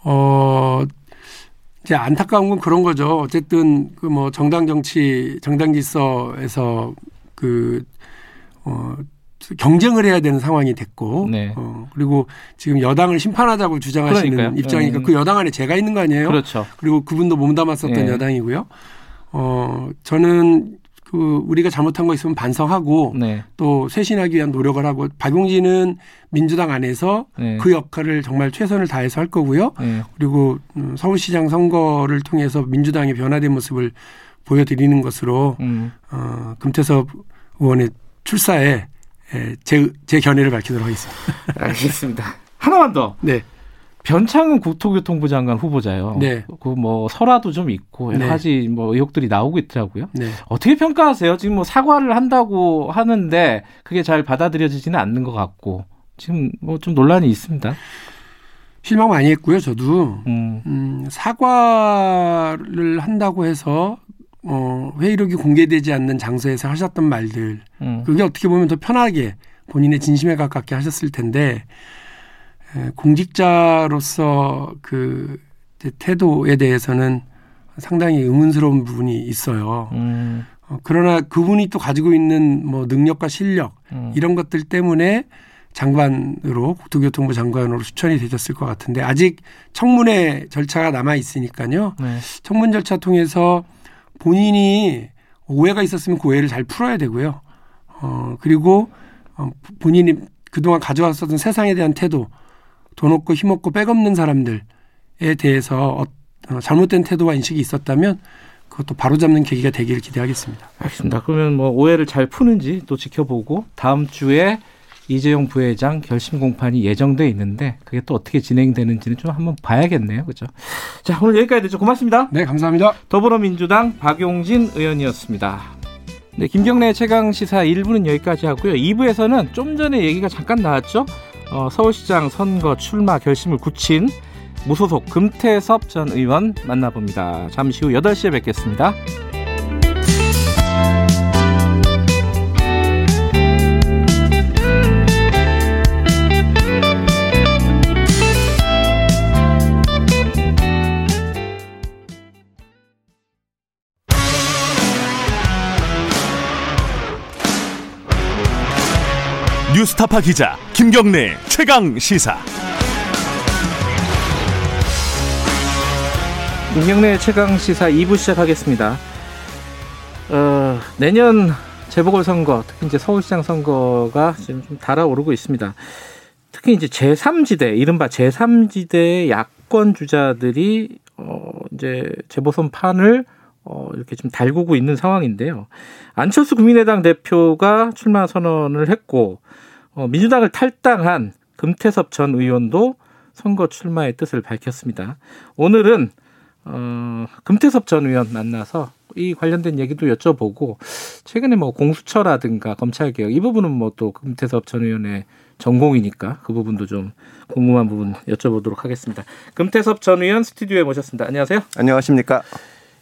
어, 이제 안타까운 건 그런 거죠. 어쨌든 그 뭐 정당 정치, 정당 질서에서 그, 어, 경쟁을 해야 되는 상황이 됐고, 네. 어, 그리고 지금 여당을 심판하자고 주장하시는 그러니까요. 입장이니까 음. 그 여당 안에 제가 있는 거 아니에요? 그렇죠. 그리고 그분도 몸담았었던 예. 여당이고요. 어, 저는 그 우리가 잘못한 거 있으면 반성하고 네. 또 쇄신하기 위한 노력을 하고 박용진은 민주당 안에서 네. 그 역할을 정말 최선을 다해서 할 거고요. 네. 그리고 음, 서울시장 선거를 통해서 민주당의 변화된 모습을 보여드리는 것으로 음. 어, 금태섭 의원의 출사에 에, 제, 제 견해를 밝히도록 하겠습니다. <laughs> 알겠습니다. 하나만 더. 네. 변창흠 국토교통부 장관 후보자요. 네. 그뭐 설화도 좀 있고 여러 네. 가지 뭐 의혹들이 나오고 있더라고요. 네. 어떻게 평가하세요? 지금 뭐 사과를 한다고 하는데 그게 잘 받아들여지지는 않는 것 같고 지금 뭐 좀 논란이 있습니다. 실망 많이 했고요. 저도 음, 음, 사과를 한다고 해서 어, 회의록이 공개되지 않는 장소에서 하셨던 말들 음. 그게 어떻게 보면 더 편하게 본인의 진심에 가깝게 하셨을 텐데 에, 공직자로서 그 이제 태도에 대해서는 상당히 의문스러운 부분이 있어요. 음, 어, 그러나 그분이 또 가지고 있는 뭐 능력과 실력 음. 이런 것들 때문에 장관으로 국토교통부 장관으로 추천이 되셨을 것 같은데 아직 청문회 절차가 남아 있으니까요. 네. 청문 절차 통해서 본인이 오해가 있었으면 그 오해를 잘 풀어야 되고요. 어, 그리고 어, 본인이 그동안 가져왔었던 세상에 대한 태도, 돈 없고 힘 없고 백 없는 사람들에 대해서 어, 어, 잘못된 태도와 인식이 있었다면 그것도 바로잡는 계기가 되기를 기대하겠습니다. 알겠습니다. 그러면 뭐 오해를 잘 푸는지 또 지켜보고 다음 주에 이재용 부회장 결심 공판이 예정돼 있는데 그게 또 어떻게 진행되는지는 좀 한번 봐야겠네요. 그죠? 자, 오늘 여기까지 듣죠. 고맙습니다. 네, 감사합니다. 더불어민주당 박용진 의원이었습니다. 네, 김경래 최강 시사 1부는 여기까지 하고요. 2부에서는 좀 전에 얘기가 잠깐 나왔죠. 어, 서울시장 선거 출마 결심을 굳힌 무소속 금태섭 전 의원 만나봅니다. 잠시 후 8시에 뵙겠습니다. 뉴스타파 기자 김경래 최강 시사. 김경래 최강 시사 2부 시작하겠습니다. 어, 내년 재보궐 선거, 특히 이제 서울시장 선거가 지금 좀 달아오르고 있습니다. 특히 이제 제3지대, 이른바 제3지대의 야권 주자들이 어, 이제 재보선 판을 어, 이렇게 좀 달구고 있는 상황인데요. 안철수 국민의당 대표가 출마 선언을 했고, 어, 민주당을 탈당한 금태섭 전 의원도 선거 출마의 뜻을 밝혔습니다. 오늘은 어, 금태섭 전 의원 만나서 이 관련된 얘기도 여쭤보고 최근에 뭐 공수처라든가 검찰 개혁 이 부분은 뭐 또 금태섭 전 의원의 전공이니까 그 부분도 좀 궁금한 부분 여쭤보도록 하겠습니다. 금태섭 전 의원 스튜디오에 모셨습니다. 안녕하세요. 안녕하십니까?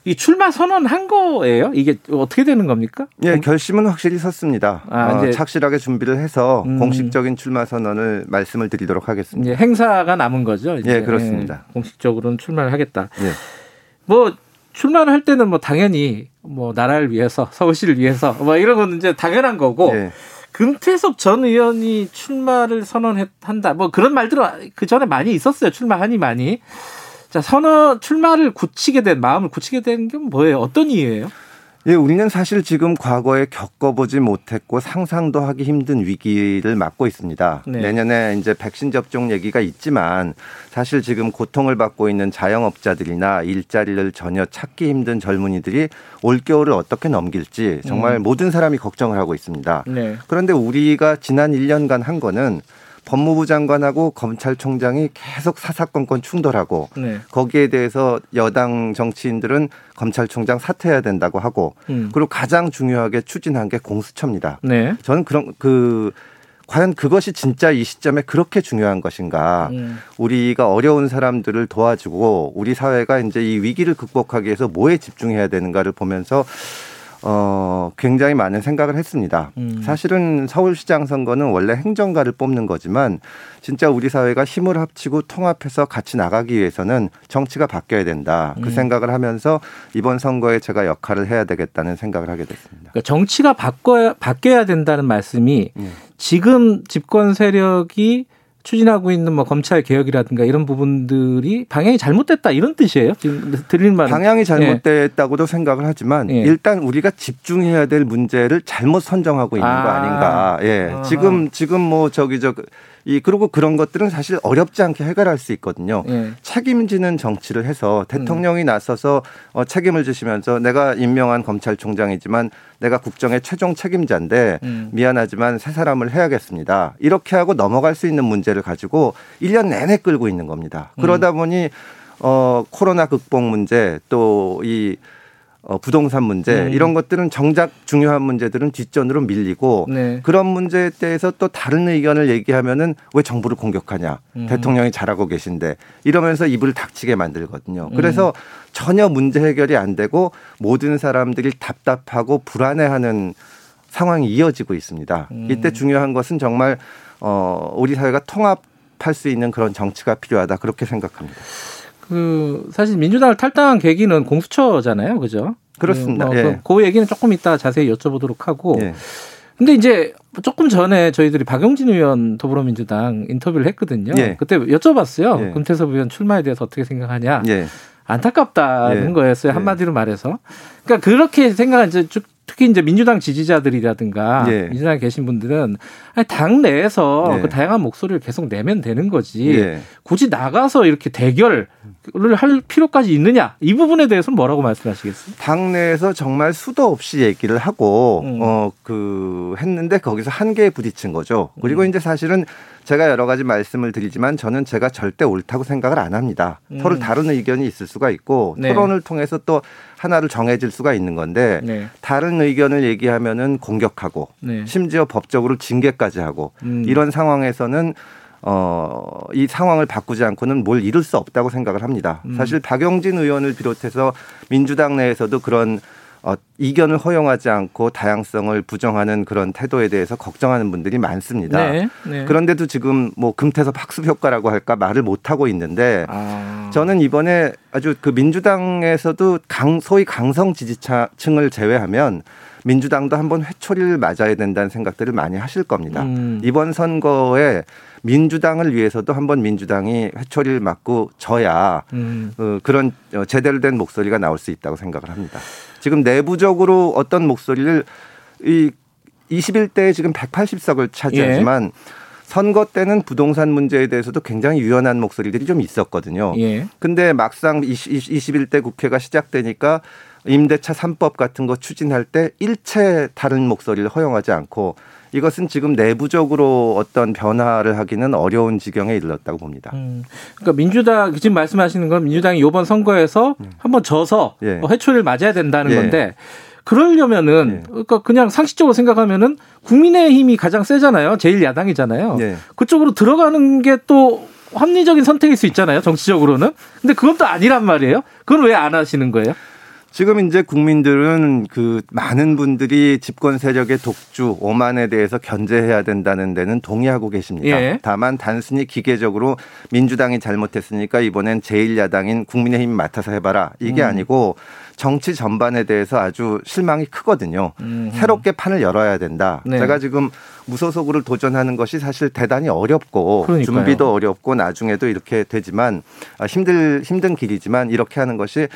이 출마 선언한 거예요? 이게 어떻게 되는 겁니까? 예, 결심은 확실히 섰습니다. 아, 어, 착실하게 준비를 해서 음. 공식적인 출마 선언을 말씀을 드리도록 하겠습니다. 이제 행사가 남은 거죠. 이제. 예, 그렇습니다. 예, 공식적으로는 출마를 하겠다. 예. 뭐 출마를 할 때는 뭐 당연히 뭐 나라를 위해서 서울시를 위해서 뭐 이런 건 이제 당연한 거고 예. 금태섭 전 의원이 출마를 선언한다 뭐 그런 말들은 그 전에 많이 있었어요 출마하니 많이 자 선언 출마를 굳히게 된 마음을 굳히게 된 게 뭐예요 어떤 이유예요? 예, 우리는 사실 지금 과거에 겪어보지 못했고 상상도 하기 힘든 위기를 맞고 있습니다. 네. 내년에 이제 백신 접종 얘기가 있지만 사실 지금 고통을 받고 있는 자영업자들이나 일자리를 전혀 찾기 힘든 젊은이들이 올겨울을 어떻게 넘길지 정말 음. 모든 사람이 걱정을 하고 있습니다. 네. 그런데 우리가 지난 1년간 한 거는 법무부 장관하고 검찰총장이 계속 사사건건 충돌하고 네. 거기에 대해서 여당 정치인들은 검찰총장 사퇴해야 된다고 하고 음. 그리고 가장 중요하게 추진한 게 공수처입니다. 네. 저는 그런 그 과연 그것이 진짜 이 시점에 그렇게 중요한 것인가? 음. 우리가 어려운 사람들을 도와주고 우리 사회가 이제 이 위기를 극복하기 위해서 뭐에 집중해야 되는가를 보면서 어, 굉장히 많은 생각을 했습니다. 음. 사실은 서울시장 선거는 원래 행정가를 뽑는 거지만 진짜 우리 사회가 힘을 합치고 통합해서 같이 나가기 위해서는 정치가 바뀌어야 된다. 그 음. 생각을 하면서 이번 선거에 제가 역할을 해야 되겠다는 생각을 하게 됐습니다. 그러니까 정치가 바꿔야 바뀌어야 된다는 말씀이 예. 지금 집권 세력이 추진하고 있는 뭐 검찰 개혁이라든가 이런 부분들이 방향이 잘못됐다 이런 뜻이에요. 지금 들릴 말 방향이 잘못됐다고도 생각을 하지만 예. 일단 우리가 집중해야 될 문제를 잘못 선정하고 있는 거 아. 아닌가. 예. 아하. 지금 지금 뭐 저기 저 이 그리고 그런 것들은 사실 어렵지 않게 해결할 수 있거든요. 예. 책임지는 정치를 해서 대통령이 나서서 어, 책임을 지시면서 내가 임명한 검찰총장이지만 내가 국정의 최종 책임자인데 음. 미안하지만 새 사람을 해야겠습니다. 이렇게 하고 넘어갈 수 있는 문제를 가지고 1년 내내 끌고 있는 겁니다. 그러다 보니 어 코로나 극복 문제 또이 어, 부동산 문제 음. 이런 것들은 정작 중요한 문제들은 뒷전으로 밀리고 네. 그런 문제에 대해서 또 다른 의견을 얘기하면은 왜 정부를 공격하냐 음. 대통령이 잘하고 계신데 이러면서 입을 닥치게 만들거든요. 음. 그래서 전혀 문제 해결이 안 되고 모든 사람들이 답답하고 불안해하는 상황이 이어지고 있습니다. 음. 이때 중요한 것은 정말 어, 우리 사회가 통합할 수 있는 그런 정치가 필요하다 그렇게 생각합니다. 그 사실 민주당을 탈당한 계기는 공수처잖아요, 그죠? 그렇습니다. 그, 뭐 예. 그, 그 얘기는 조금 이따 자세히 여쭤보도록 하고. 예. 근데 이제 조금 전에 저희들이 박용진 의원 더불어민주당 인터뷰를 했거든요. 예. 그때 여쭤봤어요. 예. 금태섭 의원 출마에 대해서 어떻게 생각하냐. 예. 안타깝다는 예. 거였어요. 예. 한마디로 말해서. 그러니까 그렇게 생각한 이제 쭉- 특히 이제 민주당 지지자들이라든가 예. 민주당에 계신 분들은 아니, 당 내에서 예. 그 다양한 목소리를 계속 내면 되는 거지. 예. 굳이 나가서 이렇게 대결을 할 필요까지 있느냐 이 부분에 대해서는 뭐라고 말씀하시겠어요? 당 내에서 정말 수도 없이 얘기를 하고 음. 어그 했는데 거기서 한계에 부딪힌 거죠. 그리고 음. 이제 사실은 제가 여러 가지 말씀을 드리지만 저는 제가 절대 옳다고 생각을 안 합니다. 음. 서로 다른 의견이 있을 수가 있고 네. 토론을 통해서 또 하나를 정해질 수가 있는 건데 네. 다른 의견을 얘기하면은 공격하고 네. 심지어 법적으로 징계까지 하고 음. 이런 상황에서는 어, 이 상황을 바꾸지 않고는 뭘 이룰 수 없다고 생각을 합니다. 음. 사실 박영진 의원을 비롯해서 민주당 내에서도 그런 어, 이견을 허용하지 않고 다양성을 부정하는 그런 태도에 대해서 걱정하는 분들이 많습니다. 네. 네. 그런데도 지금 뭐 금태섭 학습 효과라고 할까 말을 못 하고 있는데 아. 저는 이번에 아주 그 민주당에서도 강 소위 강성 지지층을 제외하면 민주당도 한번 회초리를 맞아야 된다는 생각들을 많이 하실 겁니다. 음. 이번 선거에 민주당을 위해서도 한번 민주당이 회초리를 맞고 져야 음. 어, 그런 어, 제대로 된 목소리가 나올 수 있다고 생각을 합니다. 지금 내부적으로 어떤 목소리를 이 21대에 지금 180석을 차지하지만 선거 때는 부동산 문제에 대해서도 굉장히 유연한 목소리들이 좀 있었거든요. 예. 근데 막상 20, 21대 국회가 시작되니까 임대차 3법 같은 거 추진할 때 일체 다른 목소리를 허용하지 않고 이것은 지금 내부적으로 어떤 변화를 하기는 어려운 지경에 이르렀다고 봅니다. 음. 그러니까 민주당 지금 말씀하시는 건 민주당이 이번 선거에서 한번 져서 예. 회초리를 맞아야 된다는 예. 건데 그러려면은 예. 그러니까 그냥 상식적으로 생각하면은 국민의힘이 가장 세잖아요. 제일 야당이잖아요. 예. 그쪽으로 들어가는 게 또 합리적인 선택일 수 있잖아요. 정치적으로는. 근데 그건 또 아니란 말이에요. 그건 왜 안 하시는 거예요? 지금 이제 국민들은 그 많은 분들이 집권 세력의 독주, 오만에 대해서 견제해야 된다는 데는 동의하고 계십니다. 예. 다만 단순히 기계적으로 민주당이 잘못했으니까 이번엔 제1야당인 국민의힘 맡아서 해봐라. 이게 음. 아니고 정치 전반에 대해서 아주 실망이 크거든요. 음. 새롭게 판을 열어야 된다. 네. 제가 지금 무소속으로 도전하는 것이 사실 대단히 어렵고 그러니까요. 준비도 어렵고 나중에도 이렇게 되지만 아, 힘들 힘든 길이지만 이렇게 하는 것이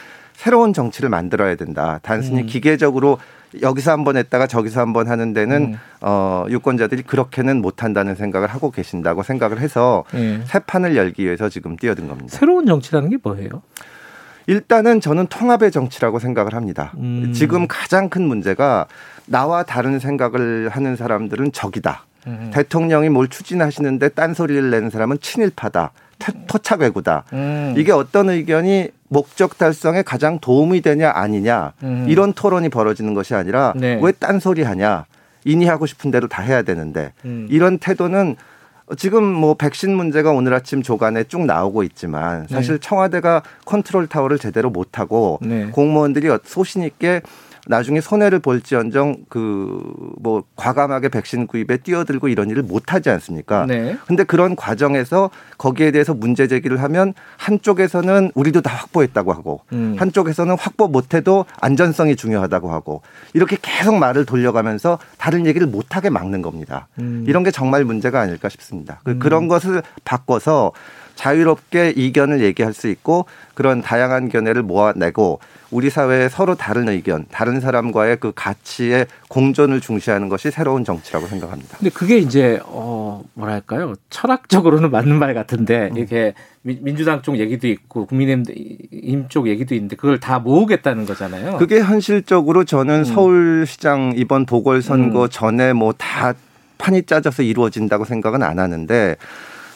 새로운 정치를 만들어야 된다. 단순히 음. 기계적으로 여기서 한번 했다가 저기서 한번 하는 데는 음. 어, 유권자들이 그렇게는 못한다는 생각을 하고 계신다고 생각을 해서 예. 새 판을 열기 위해서 지금 뛰어든 겁니다. 새로운 정치라는 게 뭐예요? 일단은 저는 통합의 정치라고 생각을 합니다. 음. 지금 가장 큰 문제가 나와 다른 생각을 하는 사람들은 적이다. 음. 대통령이 뭘 추진하시는데 딴소리를 내는 사람은 친일파다. 토- 토착 왜구다. 음. 이게 어떤 의견이 목적 달성에 가장 도움이 되냐 아니냐 음. 이런 토론이 벌어지는 것이 아니라 네. 왜 딴소리 하냐 이니 하고 싶은 대로 다 해야 되는데 음. 이런 태도는 지금 뭐 백신 문제가 오늘 아침 조간에 쭉 나오고 있지만 사실 청와대가 컨트롤 타워를 제대로 못 하고 네. 공무원들이 소신 있게 나중에 손해를 볼지언정 그 뭐 과감하게 백신 구입에 뛰어들고 이런 일을 못 하지 않습니까? 네. 근데 그런 과정에서 거기에 대해서 문제 제기를 하면 한쪽에서는 우리도 다 확보했다고 하고 음. 한쪽에서는 확보 못 해도 안전성이 중요하다고 하고 이렇게 계속 말을 돌려가면서 다른 얘기를 못 하게 막는 겁니다. 음. 이런 게 정말 문제가 아닐까 싶습니다. 그- 그런 것을 바꿔서 자유롭게 이견을 얘기할 수 있고 그런 다양한 견해를 모아내고 우리 사회에 서로 다른 의견, 다른 사람과의 그 가치의 공존을 중시하는 것이 새로운 정치라고 생각합니다. 근데 그게 이제 어 뭐랄까요 철학적으로는 맞는 말 같은데 이게 민- 민주당 쪽 얘기도 있고 국민의힘 쪽 얘기도 있는데 그걸 다 모으겠다는 거잖아요. 그게 현실적으로 저는 서울시장 이번 보궐선거 음. 전에 뭐 다 판이 짜져서 이루어진다고 생각은 안 하는데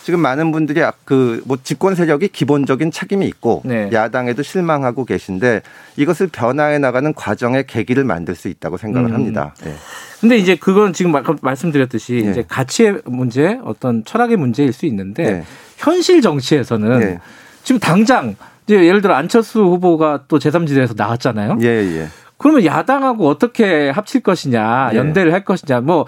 지금 많은 분들이 그 뭐 집권 세력이 기본적인 책임이 있고 네. 야당에도 실망하고 계신데 이것을 변화해 나가는 과정의 계기를 만들 수 있다고 생각을 음. 합니다. 네. 근데 이제 그건 지금 말- 말씀드렸듯이 네. 이제 가치의 문제, 어떤 철학의 문제일 수 있는데 네. 현실 정치에서는 네. 지금 당장 이제 예를 들어 안철수 후보가 또 제3지대에서 나왔잖아요. 예, 예. 그러면 야당하고 어떻게 합칠 것이냐, 네. 연대를 할 것이냐, 뭐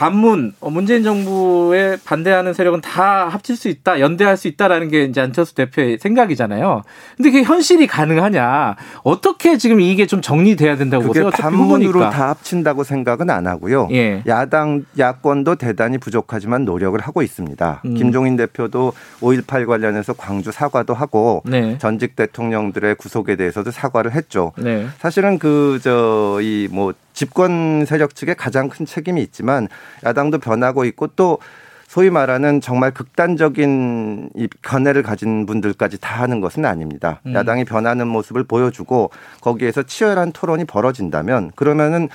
반문 어, 문재인 정부에 반대하는 세력은 다 합칠 수 있다, 연대할 수 있다라는 게 이제 안철수 대표의 생각이잖아요. 근데 그게 현실이 가능하냐? 어떻게 지금 이게 좀 정리돼야 된다고 그게 보세요? 반문으로 후보니까. 다 합친다고 생각은 안 하고요. 예. 야당 야권도 대단히 부족하지만 노력을 하고 있습니다. 음. 김종인 대표도 5.18 관련해서 광주 사과도 하고 네. 전직 대통령들의 구속에 대해서도 사과를 했죠. 네. 사실은 그 저 이 뭐 집권 세력 측에 가장 큰 책임이 있지만 야당도 변하고 있고 또 소위 말하는 정말 극단적인 이 견해를 가진 분들까지 다 하는 것은 아닙니다. 음. 야당이 변하는 모습을 보여주고 거기에서 치열한 토론이 벌어진다면 그러면은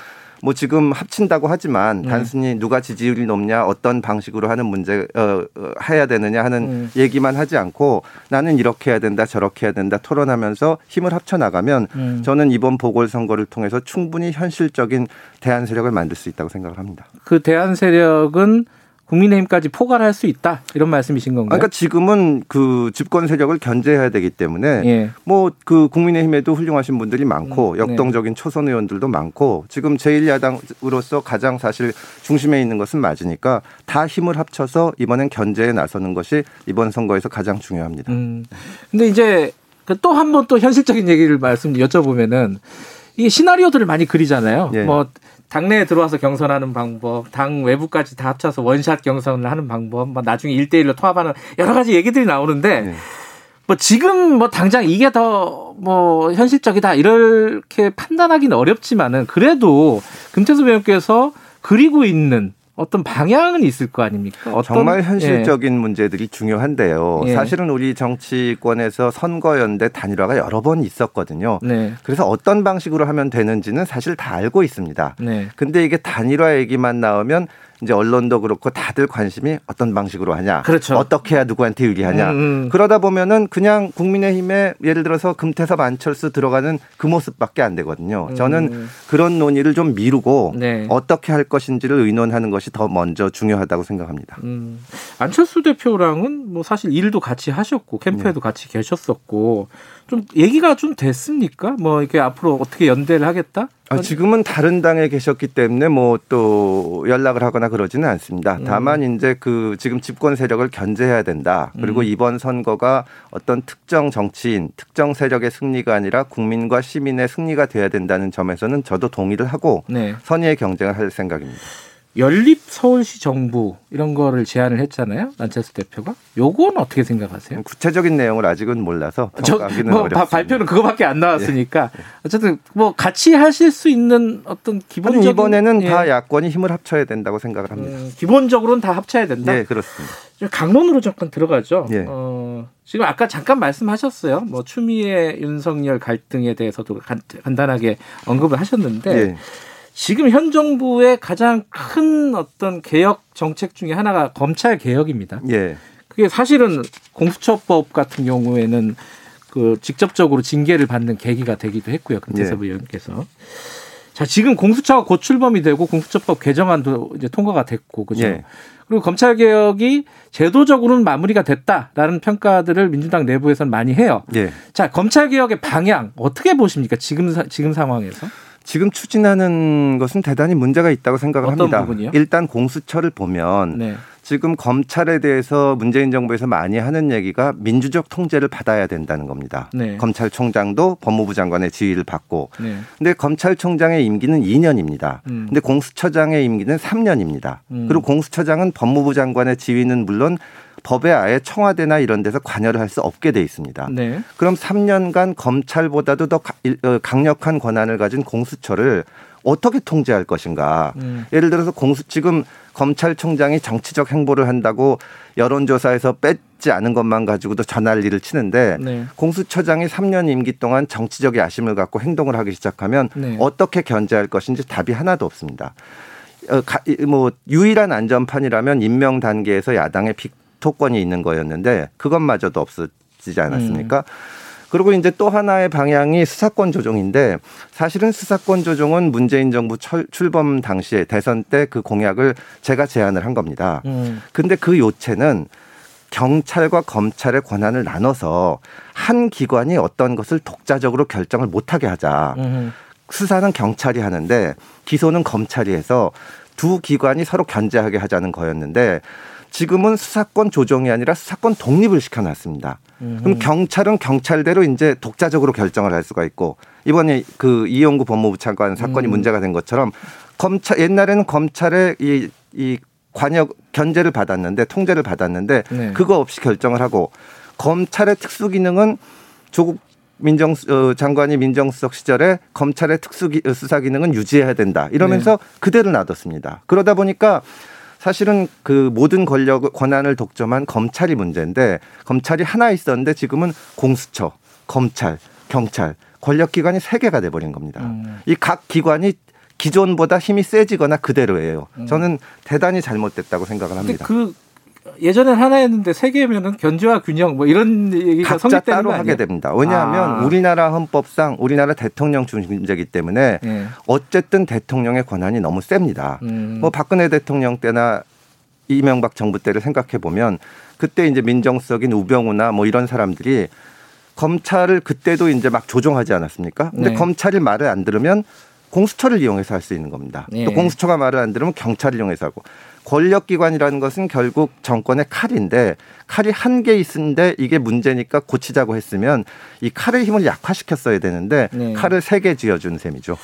뭐 지금 합친다고 하지만 네. 단순히 누가 지지율이 높냐 어떤 방식으로 하는 문제 어, 어 해야 되느냐 하는 음. 얘기만 하지 않고 나는 이렇게 해야 된다 저렇게 해야 된다 토론하면서 힘을 합쳐 나가면 음. 저는 이번 보궐 선거를 통해서 충분히 현실적인 대안 세력을 만들 수 있다고 생각을 합니다. 그 대한 세력은 국민의힘까지 포괄할 수 있다 이런 말씀이신 건가요? 그러니까 지금은 그 집권 세력을 견제해야 되기 때문에 예. 뭐그 국민의힘에도 훌륭하신 분들이 많고 음, 역동적인 초선 의원들도 많고 지금 제1야당으로서 가장 사실 중심에 있는 것은 맞으니까 다 힘을 합쳐서 이번엔 견제에 나서는 것이 이번 선거에서 가장 중요합니다. 음. 근데 이제 또 한 번 또 현실적인 얘기를 말씀 여쭤보면은 이게 시나리오들을 많이 그리잖아요. 예. 뭐 당내에 들어와서 경선하는 방법, 당 외부까지 다 합쳐서 원샷 경선을 하는 방법, 뭐 나중에 일대일로 통합하는 여러 가지 얘기들이 나오는데 예. 뭐 지금 뭐 당장 이게 더 뭐 현실적이다 이렇게 판단하기는 어렵지만은 그래도 금태수 배우께서 그리고 있는 어떤 방향은 있을 거 아닙니까? 어떤 정말 예. 현실적인 문제들이 중요한데요. 예. 사실은 우리 정치권에서 선거연대 단일화가 여러 번 있었거든요. 네. 그래서 어떤 방식으로 하면 되는지는 사실 다 알고 있습니다. 네. 근데 이게 단일화 얘기만 나오면 이제 언론도 그렇고 다들 관심이 어떤 방식으로 하냐, 그렇죠. 어떻게 해야 누구한테 유리하냐. 음, 음. 그러다 보면은 그냥 국민의힘에 예를 들어서 금태섭 안철수 들어가는 그 모습밖에 안 되거든요. 저는 음. 그런 논의를 좀 미루고 네. 어떻게 할 것인지를 의논하는 것이 더 먼저 중요하다고 생각합니다. 음, 안철수 대표랑은 뭐 사실 일도 같이 하셨고 캠프에도 같이 계셨었고 좀 얘기가 좀 됐습니까? 뭐 이렇게 앞으로 어떻게 연대를 하겠다? 아, 지금은 다른 당에 계셨기 때문에 뭐 또 연락을 하거나 그러지는 않습니다. 다만 이제 그 지금 집권 세력을 견제해야 된다. 그리고 이번 선거가 어떤 특정 정치인, 특정 세력의 승리가 아니라 국민과 시민의 승리가 돼야 된다는 점에서는 저도 동의를 하고 네. 선의의 경쟁을 할 생각입니다. 연립 서울시 정부 이런 거를 제안을 했잖아요. 안철수 대표가. 요건 어떻게 생각하세요? 구체적인 내용을 아직은 몰라서 저, 평가하기는 뭐 어렵습니다. 바- 발표는 그거밖에 안 나왔으니까 어쨌든 뭐 같이 하실 수 있는 어떤 기본적인 이번에는 예. 다 야권이 힘을 합쳐야 된다고 생각을 합니다. 음, 기본적으로는 다 합쳐야 된다. 네, 그렇습니다. 좀 강론으로 잠깐 들어가죠. 예. 어, 지금 아까 잠깐 말씀하셨어요. 뭐 추미애 윤석열 갈등에 대해서도 간, 간단하게 언급을 하셨는데 예. 지금 현 정부의 가장 큰 어떤 개혁 정책 중에 하나가 검찰 개혁입니다. 예. 그게 사실은 공수처법 같은 경우에는 그 직접적으로 징계를 받는 계기가 되기도 했고요. 금태섭 예. 의원께서. 자, 지금 공수처가 곧 출범이 되고 공수처법 개정안도 이제 통과가 됐고, 그죠? 예. 그리고 검찰 개혁이 제도적으로는 마무리가 됐다라는 평가들을 민주당 내부에서는 많이 해요. 예. 자, 검찰 개혁의 방향 어떻게 보십니까? 지금 사- 지금 상황에서? 지금 추진하는 것은 대단히 문제가 있다고 생각을 합니다. 부분이요? 일단 공수처를 보면 네. 지금 검찰에 대해서 문재인 정부에서 많이 하는 얘기가 민주적 통제를 받아야 된다는 겁니다. 네. 검찰총장도 법무부 장관의 지휘를 받고 네. 근데 검찰총장의 임기는 2년입니다. 음. 근데 공수처장의 임기는 3년입니다. 음. 그리고 공수처장은 법무부 장관의 지휘는 물론 법에 아예 청와대나 이런 데서 관여를 할 수 없게 돼 있습니다. 네. 그럼 3년간 검찰보다도 더 어, 강력한 권한을 가진 공수처를 어떻게 통제할 것인가? 음. 예를 들어서 공수 지금 검찰총장이 정치적 행보를 한다고 여론조사에서 뺏지 않은 것만 가지고도 전할리를 치는데 네. 공수처장이 3년 임기 동안 정치적 야심을 갖고 행동을 하기 시작하면 네. 어떻게 견제할 것인지 답이 하나도 없습니다. 어, 가- 뭐 유일한 안전판이라면 임명 단계에서 야당의 빅 토권이 있는 거였는데 그것마저도 없어지지 않았습니까? 그리고 이제 또 하나의 방향이 수사권 조정인데 사실은 수사권 조정은 문재인 정부 철- 출범 당시에 대선 때 그 공약을 제가 제안을 한 겁니다. 음. 근데 그 요체는 경찰과 검찰의 권한을 나눠서 한 기관이 어떤 것을 독자적으로 결정을 못하게 하자. 음. 수사는 경찰이 하는데 기소는 검찰이 해서 두 기관이 서로 견제하게 하자는 거였는데 지금은 수사권 조정이 아니라 수사권 독립을 시켜놨습니다. 그럼 경찰은 경찰대로 이제 독자적으로 결정을 할 수가 있고 이번에 그 이용구 법무부 차관 사건이 음. 문제가 된 것처럼 검찰 옛날에는 검찰의 이, 이 관여 견제를 받았는데 통제를 받았는데 네. 그거 없이 결정을 하고 검찰의 특수 기능은 조국 민정 어, 장관이 민정수석 시절에 검찰의 특수 수사 기능은 유지해야 된다 이러면서 그대로 놔뒀습니다. 그러다 보니까 사실은 그 모든 권력 권한을 독점한 검찰이 문제인데 검찰이 하나 있었는데 지금은 공수처, 검찰, 경찰 권력 기관이 세 개가 돼 버린 겁니다. 음. 이각 기관이 기존보다 힘이 세지거나 그대로예요. 저는 대단히 잘못됐다고 생각을 음. 합니다. 그 예전엔 하나였는데 세 개면은 견제와 균형 뭐 이런 얘기가 각자 따로 거 하게? 됩니다. 왜냐하면 아. 우리나라 헌법상 우리나라 대통령 중심제이기 때문에 예. 어쨌든 대통령의 권한이 너무 셉니다. 음. 뭐 박근혜 대통령 때나 이명박 정부 때를 생각해 보면 그때 이제 민정수석인 우병우나 뭐 이런 사람들이 검찰을 그때도 이제 막 조종하지 않았습니까? 근데 네. 검찰이 말을 안 들으면 공수처를 이용해서 할 수 있는 겁니다. 예. 또 공수처가 말을 안 들으면 경찰을 이용해서 하고 권력기관이라는 것은 결국 정권의 칼인데 칼이 한 개 있는데 이게 문제니까 고치자고 했으면 이 칼의 힘을 약화시켰어야 되는데 네. 칼을 세 개 쥐어준 셈이죠.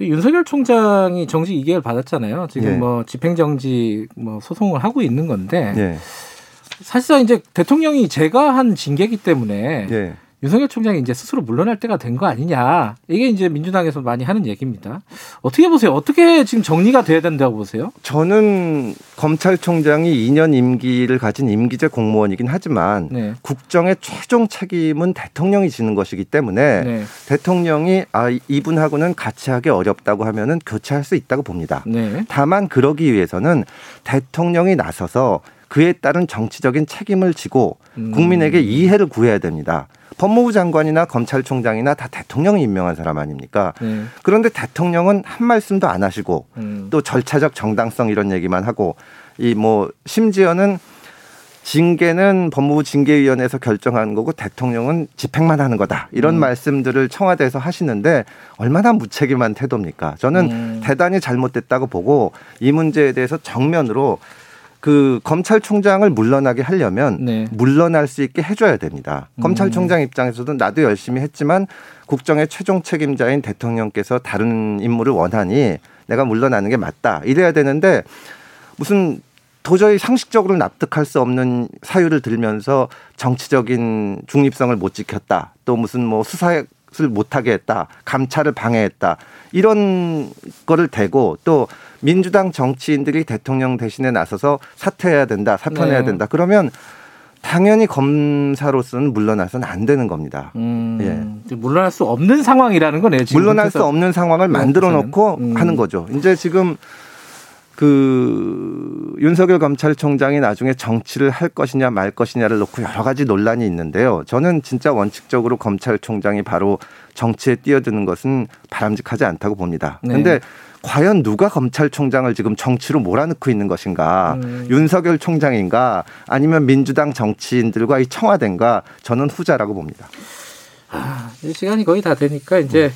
윤석열 총장이 정직 2개월 받았잖아요. 지금 예. 뭐 집행정지 뭐 소송을 하고 있는 건데 예. 사실상 이제 대통령이 제가 한 징계기 때문에 예. 윤석열 총장이 이제 스스로 물러날 때가 된 거 아니냐. 이게 이제 민주당에서 많이 하는 얘기입니다. 어떻게 보세요? 어떻게 지금 정리가 돼야 된다고 보세요? 저는 검찰총장이 2년 임기를 가진 임기제 공무원이긴 하지만 네. 국정의 최종 책임은 대통령이 지는 것이기 때문에 네. 대통령이 아 이분하고는 같이 하기 어렵다고 하면은 교체할 수 있다고 봅니다. 네. 다만 그러기 위해서는 대통령이 나서서 그에 따른 정치적인 책임을 지고 음. 국민에게 이해를 구해야 됩니다. 법무부 장관이나 검찰총장이나 다 대통령이 임명한 사람 아닙니까? 네. 그런데 대통령은 한 말씀도 안 하시고 음. 또 절차적 정당성 이런 얘기만 하고 이 뭐 심지어는 징계는 법무부 징계위원회에서 결정하는 거고 대통령은 집행만 하는 거다 이런 음. 말씀들을 청와대에서 하시는데 얼마나 무책임한 태도입니까? 저는 음. 대단히 잘못됐다고 보고 이 문제에 대해서 정면으로 그 검찰총장을 물러나게 하려면 네. 물러날 수 있게 해줘야 됩니다. 음. 검찰총장 입장에서도 나도 열심히 했지만 국정의 최종 책임자인 대통령께서 다른 임무를 원하니 내가 물러나는 게 맞다. 이래야 되는데 무슨 도저히 상식적으로 납득할 수 없는 사유를 들면서 정치적인 중립성을 못 지켰다. 또 무슨 뭐 수사를 못하게 했다. 감찰을 방해했다. 이런 거를 대고 또 민주당 정치인들이 대통령 대신에 나서서 사퇴해야 된다. 사퇴해야 네. 된다. 그러면 당연히 검사로서는 물러나서는 안 되는 겁니다. 음, 이제 물러날 수 없는 상황이라는 거네요. 지금 예. 물러날 수 없는 상황을 만들어 놓고 음. 하는 거죠. 이제 지금 그 윤석열 검찰총장이 나중에 정치를 할 것이냐 말 것이냐를 놓고 여러 가지 논란이 있는데요. 저는 진짜 원칙적으로 검찰총장이 바로 정치에 뛰어드는 것은 바람직하지 않다고 봅니다. 네. 근데 과연 누가 검찰총장을 지금 정치로 몰아넣고 있는 것인가? 음. 윤석열 총장인가? 아니면 민주당 정치인들과 이 청와대인가? 저는 후자라고 봅니다. 아, 시간이 거의 다 되니까 이제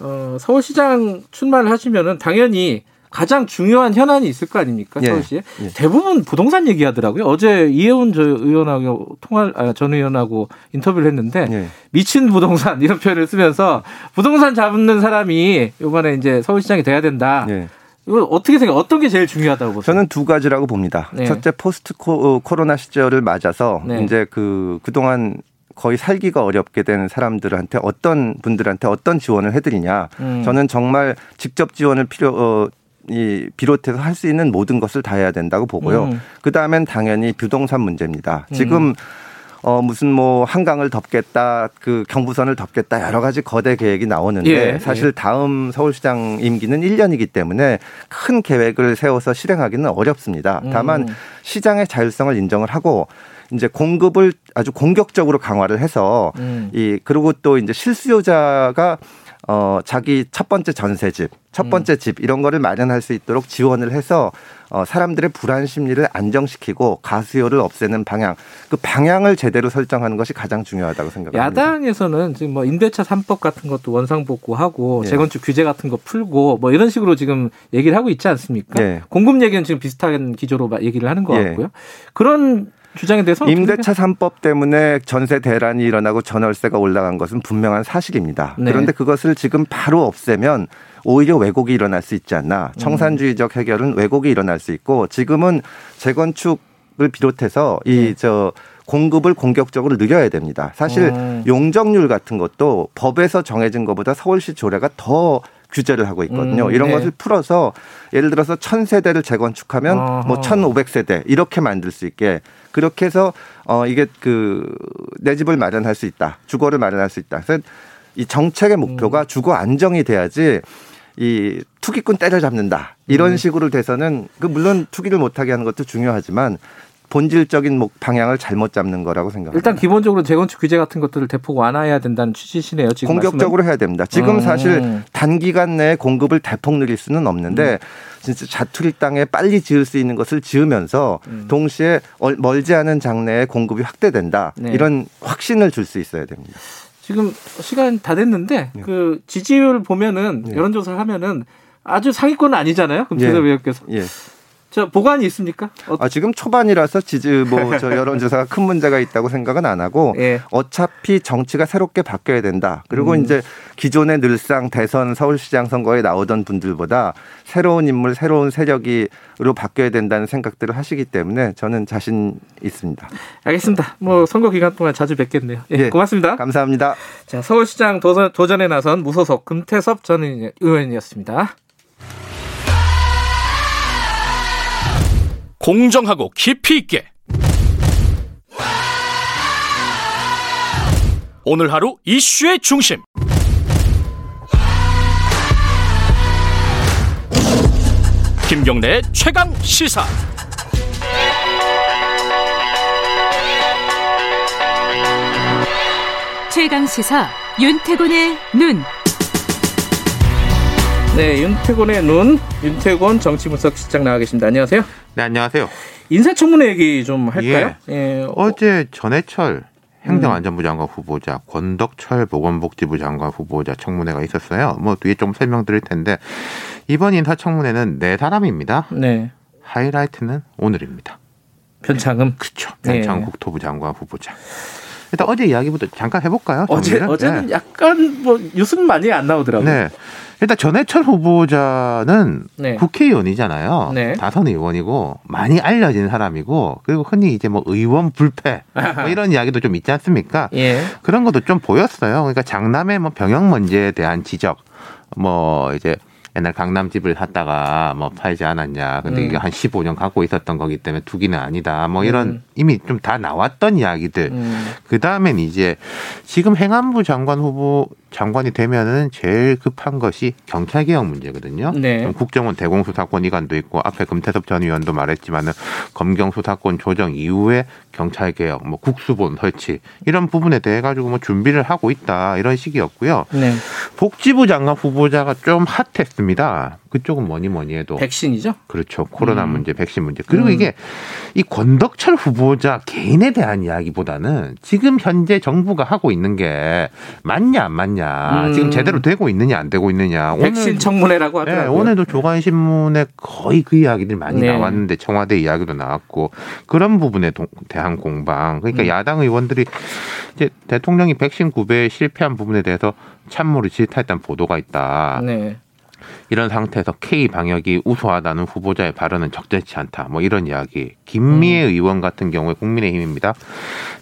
어, 서울시장 출마를 하시면은 당연히 가장 중요한 현안이 있을 거 아닙니까 예, 서울시에 예. 대부분 부동산 얘기하더라고요. 어제 이혜훈 저 의원하고 통화 아, 전 의원하고 인터뷰를 했는데 예. 미친 부동산 이런 표현을 쓰면서 부동산 잡는 사람이 이번에 이제 서울시장이 돼야 된다. 예. 이거 어떻게 생각? 어떤 게 제일 중요하다고 보세요? 저는 두 가지라고 봅니다. 네. 첫째 포스트 코, 코로나 시절을 맞아서 네. 이제 그 그동안 거의 살기가 어렵게 된 사람들한테 어떤 분들한테 어떤 지원을 해드리냐. 음. 저는 정말 직접 지원을 필요 어, 이 비롯해서 할 수 있는 모든 것을 다 해야 된다고 보고요. 음. 그 다음엔 당연히 부동산 문제입니다. 지금 어 무슨 뭐 한강을 덮겠다, 그 경부선을 덮겠다 여러 가지 거대 계획이 나오는데 예, 사실 다음 서울시장 임기는 1년이기 때문에 큰 계획을 세워서 실행하기는 어렵습니다. 다만 음. 시장의 자율성을 인정을 하고 이제 공급을 아주 공격적으로 강화를 해서 음. 이 그리고 또 이제 실수요자가 어 자기 첫 번째 전세집, 첫 번째 집 이런 거를 마련할 수 있도록 지원을 해서 어 사람들의 불안 심리를 안정시키고 가수요를 없애는 방향, 그 방향을 제대로 설정하는 것이 가장 중요하다고 생각합니다. 야당에서는 지금 뭐 임대차 3법 같은 것도 원상복구하고 예. 재건축 규제 같은 거 풀고 뭐 이런 식으로 지금 얘기를 하고 있지 않습니까? 예. 공급 얘기는 지금 비슷한 기조로 막 얘기를 하는 것 예. 같고요. 그런 주장에 대해서 임대차 3법 때문에 전세 대란이 일어나고 전월세가 올라간 것은 분명한 사실입니다. 네. 그런데 그것을 지금 바로 없애면 오히려 왜곡이 일어날 수 있지 않나. 청산주의적 해결은 왜곡이 일어날 수 있고 지금은 재건축을 비롯해서 네. 이저 공급을 공격적으로 늘려야 됩니다. 사실 음. 용적률 같은 것도 법에서 정해진 것보다 서울시 조례가 더 규제를 하고 있거든요. 음, 이런 네. 것을 풀어서 예를 들어서 천 세대를 재건축하면 아하. 뭐 천오백 세대 이렇게 만들 수 있게 그렇게 해서 어 이게 그 내 집을 마련할 수 있다. 주거를 마련할 수 있다. 그래서 이 정책의 목표가 음. 주거 안정이 돼야지 이 투기꾼 때려잡는다. 이런 음. 식으로 돼서는 그 물론 투기를 못하게 하는 것도 중요하지만 본질적인 목 방향을 잘못 잡는 거라고 생각합니다. 일단 기본적으로 재건축 규제 같은 것들을 대폭 완화해야 된다는 취지시네요. 지금 공격적으로 해야 됩니다. 지금 음. 사실 단기간 내에 공급을 대폭 늘릴 수는 없는데 음. 진짜 자투리 땅에 빨리 지을 수 있는 것을 지으면서 동시에 얼- 멀지 않은 장래에 공급이 확대된다. 네. 이런 확신을 줄 수 있어야 됩니다. 지금 시간 다 됐는데 네. 그 지지율 보면은 네. 여론조사를 하면은 아주 상위권은 아니잖아요. 그럼 예. 최서 의원께서 예. 자 보관이 있습니까? 어, 아, 지금 초반이라서 지지 뭐 저 여론조사가 큰 문제가 있다고 생각은 안 하고 <laughs> 예. 어차피 정치가 새롭게 바뀌어야 된다. 그리고 음. 이제 기존의 늘상 대선 서울시장 선거에 나오던 분들보다 새로운 인물, 새로운 세력이로 바뀌어야 된다는 생각들을 하시기 때문에 저는 자신 있습니다. 알겠습니다. 뭐 선거 기간 동안 자주 뵙겠네요. 예, 예. 고맙습니다. 감사합니다. 자 서울시장 도전, 도전에 나선 무소속 금태섭 전 의원이었습니다. 공정하고 깊이 있게 오늘 하루 이슈의 중심 김경래의 최강 시사 최강 시사 윤태곤의 눈. 네, 윤태곤의 눈, 윤태곤 정치분석 실장 나와 계십니다. 안녕하세요. 네, 안녕하세요. 인사청문회 얘기 좀 할까요? 예. 어, 어제 전해철 행정안전부 장관 후보자, 권덕철 보건복지부 장관 후보자 청문회가 있었어요. 뭐 뒤에 좀 설명드릴 텐데 이번 인사청문회는 네 사람입니다. 네. 하이라이트는 오늘입니다. 변창흠. 그렇죠. 네. 변창 국토부 장관 후보자. 일단 어제 이야기부터 잠깐 해볼까요? 어제 정리를? 어제는 네. 약간 뭐 뉴스는 많이 안 나오더라고요. 네. 일단 전해철 후보자는 네. 국회의원이잖아요. 네. 다선 의원이고 많이 알려진 사람이고 그리고 흔히 이제 뭐 의원 불패 뭐 이런 이야기도 좀 있지 않습니까? <laughs> 예. 그런 것도 좀 보였어요. 그러니까 장남의 뭐 병역 문제에 대한 지적, 뭐 이제 옛날 강남 집을 샀다가 뭐 팔지 않았냐. 근데 음. 이게 한 15년 갖고 있었던 거기 때문에 투기는 아니다. 뭐 이런 음. 이미 좀 다 나왔던 이야기들. 음. 그 다음엔 이제 지금 행안부 장관 후보 장관이 되면은 제일 급한 것이 경찰 개혁 문제거든요. 네. 좀 국정원 대공수사권 이관도 있고 앞에 금태섭 전 의원도 말했지만은 검경 수사권 조정 이후에 경찰 개혁, 뭐 국수본 설치 이런 부분에 대해 가지고 뭐 준비를 하고 있다 이런 식이었고요. 네. 복지부 장관 후보자가 좀 핫했습니다. 있습니다. 그쪽은 뭐니 뭐니 해도 백신이죠. 그렇죠. 코로나 음. 문제, 백신 문제. 그리고 음. 이게 이 권덕철 후보자 개인에 대한 이야기보다는 지금 현재 정부가 하고 있는 게 맞냐 안 맞냐, 음. 지금 제대로 되고 있느냐 안 되고 있느냐. 백신 청문회라고 네, 하더라고요. 오늘도 조간 신문에 거의 그 이야기들이 많이 네. 나왔는데 청와대 이야기도 나왔고 그런 부분에 동- 대한 공방. 그러니까 음. 야당 의원들이 이제 대통령이 백신 구배에 실패한 부분에 대해서 참모를 질타했다는 보도가 있다. 네. 이런 상태에서 K 방역이 우수하다는 후보자의 발언은 적절치 않다. 뭐 이런 이야기. 김미애 음. 의원 같은 경우에 국민의힘입니다.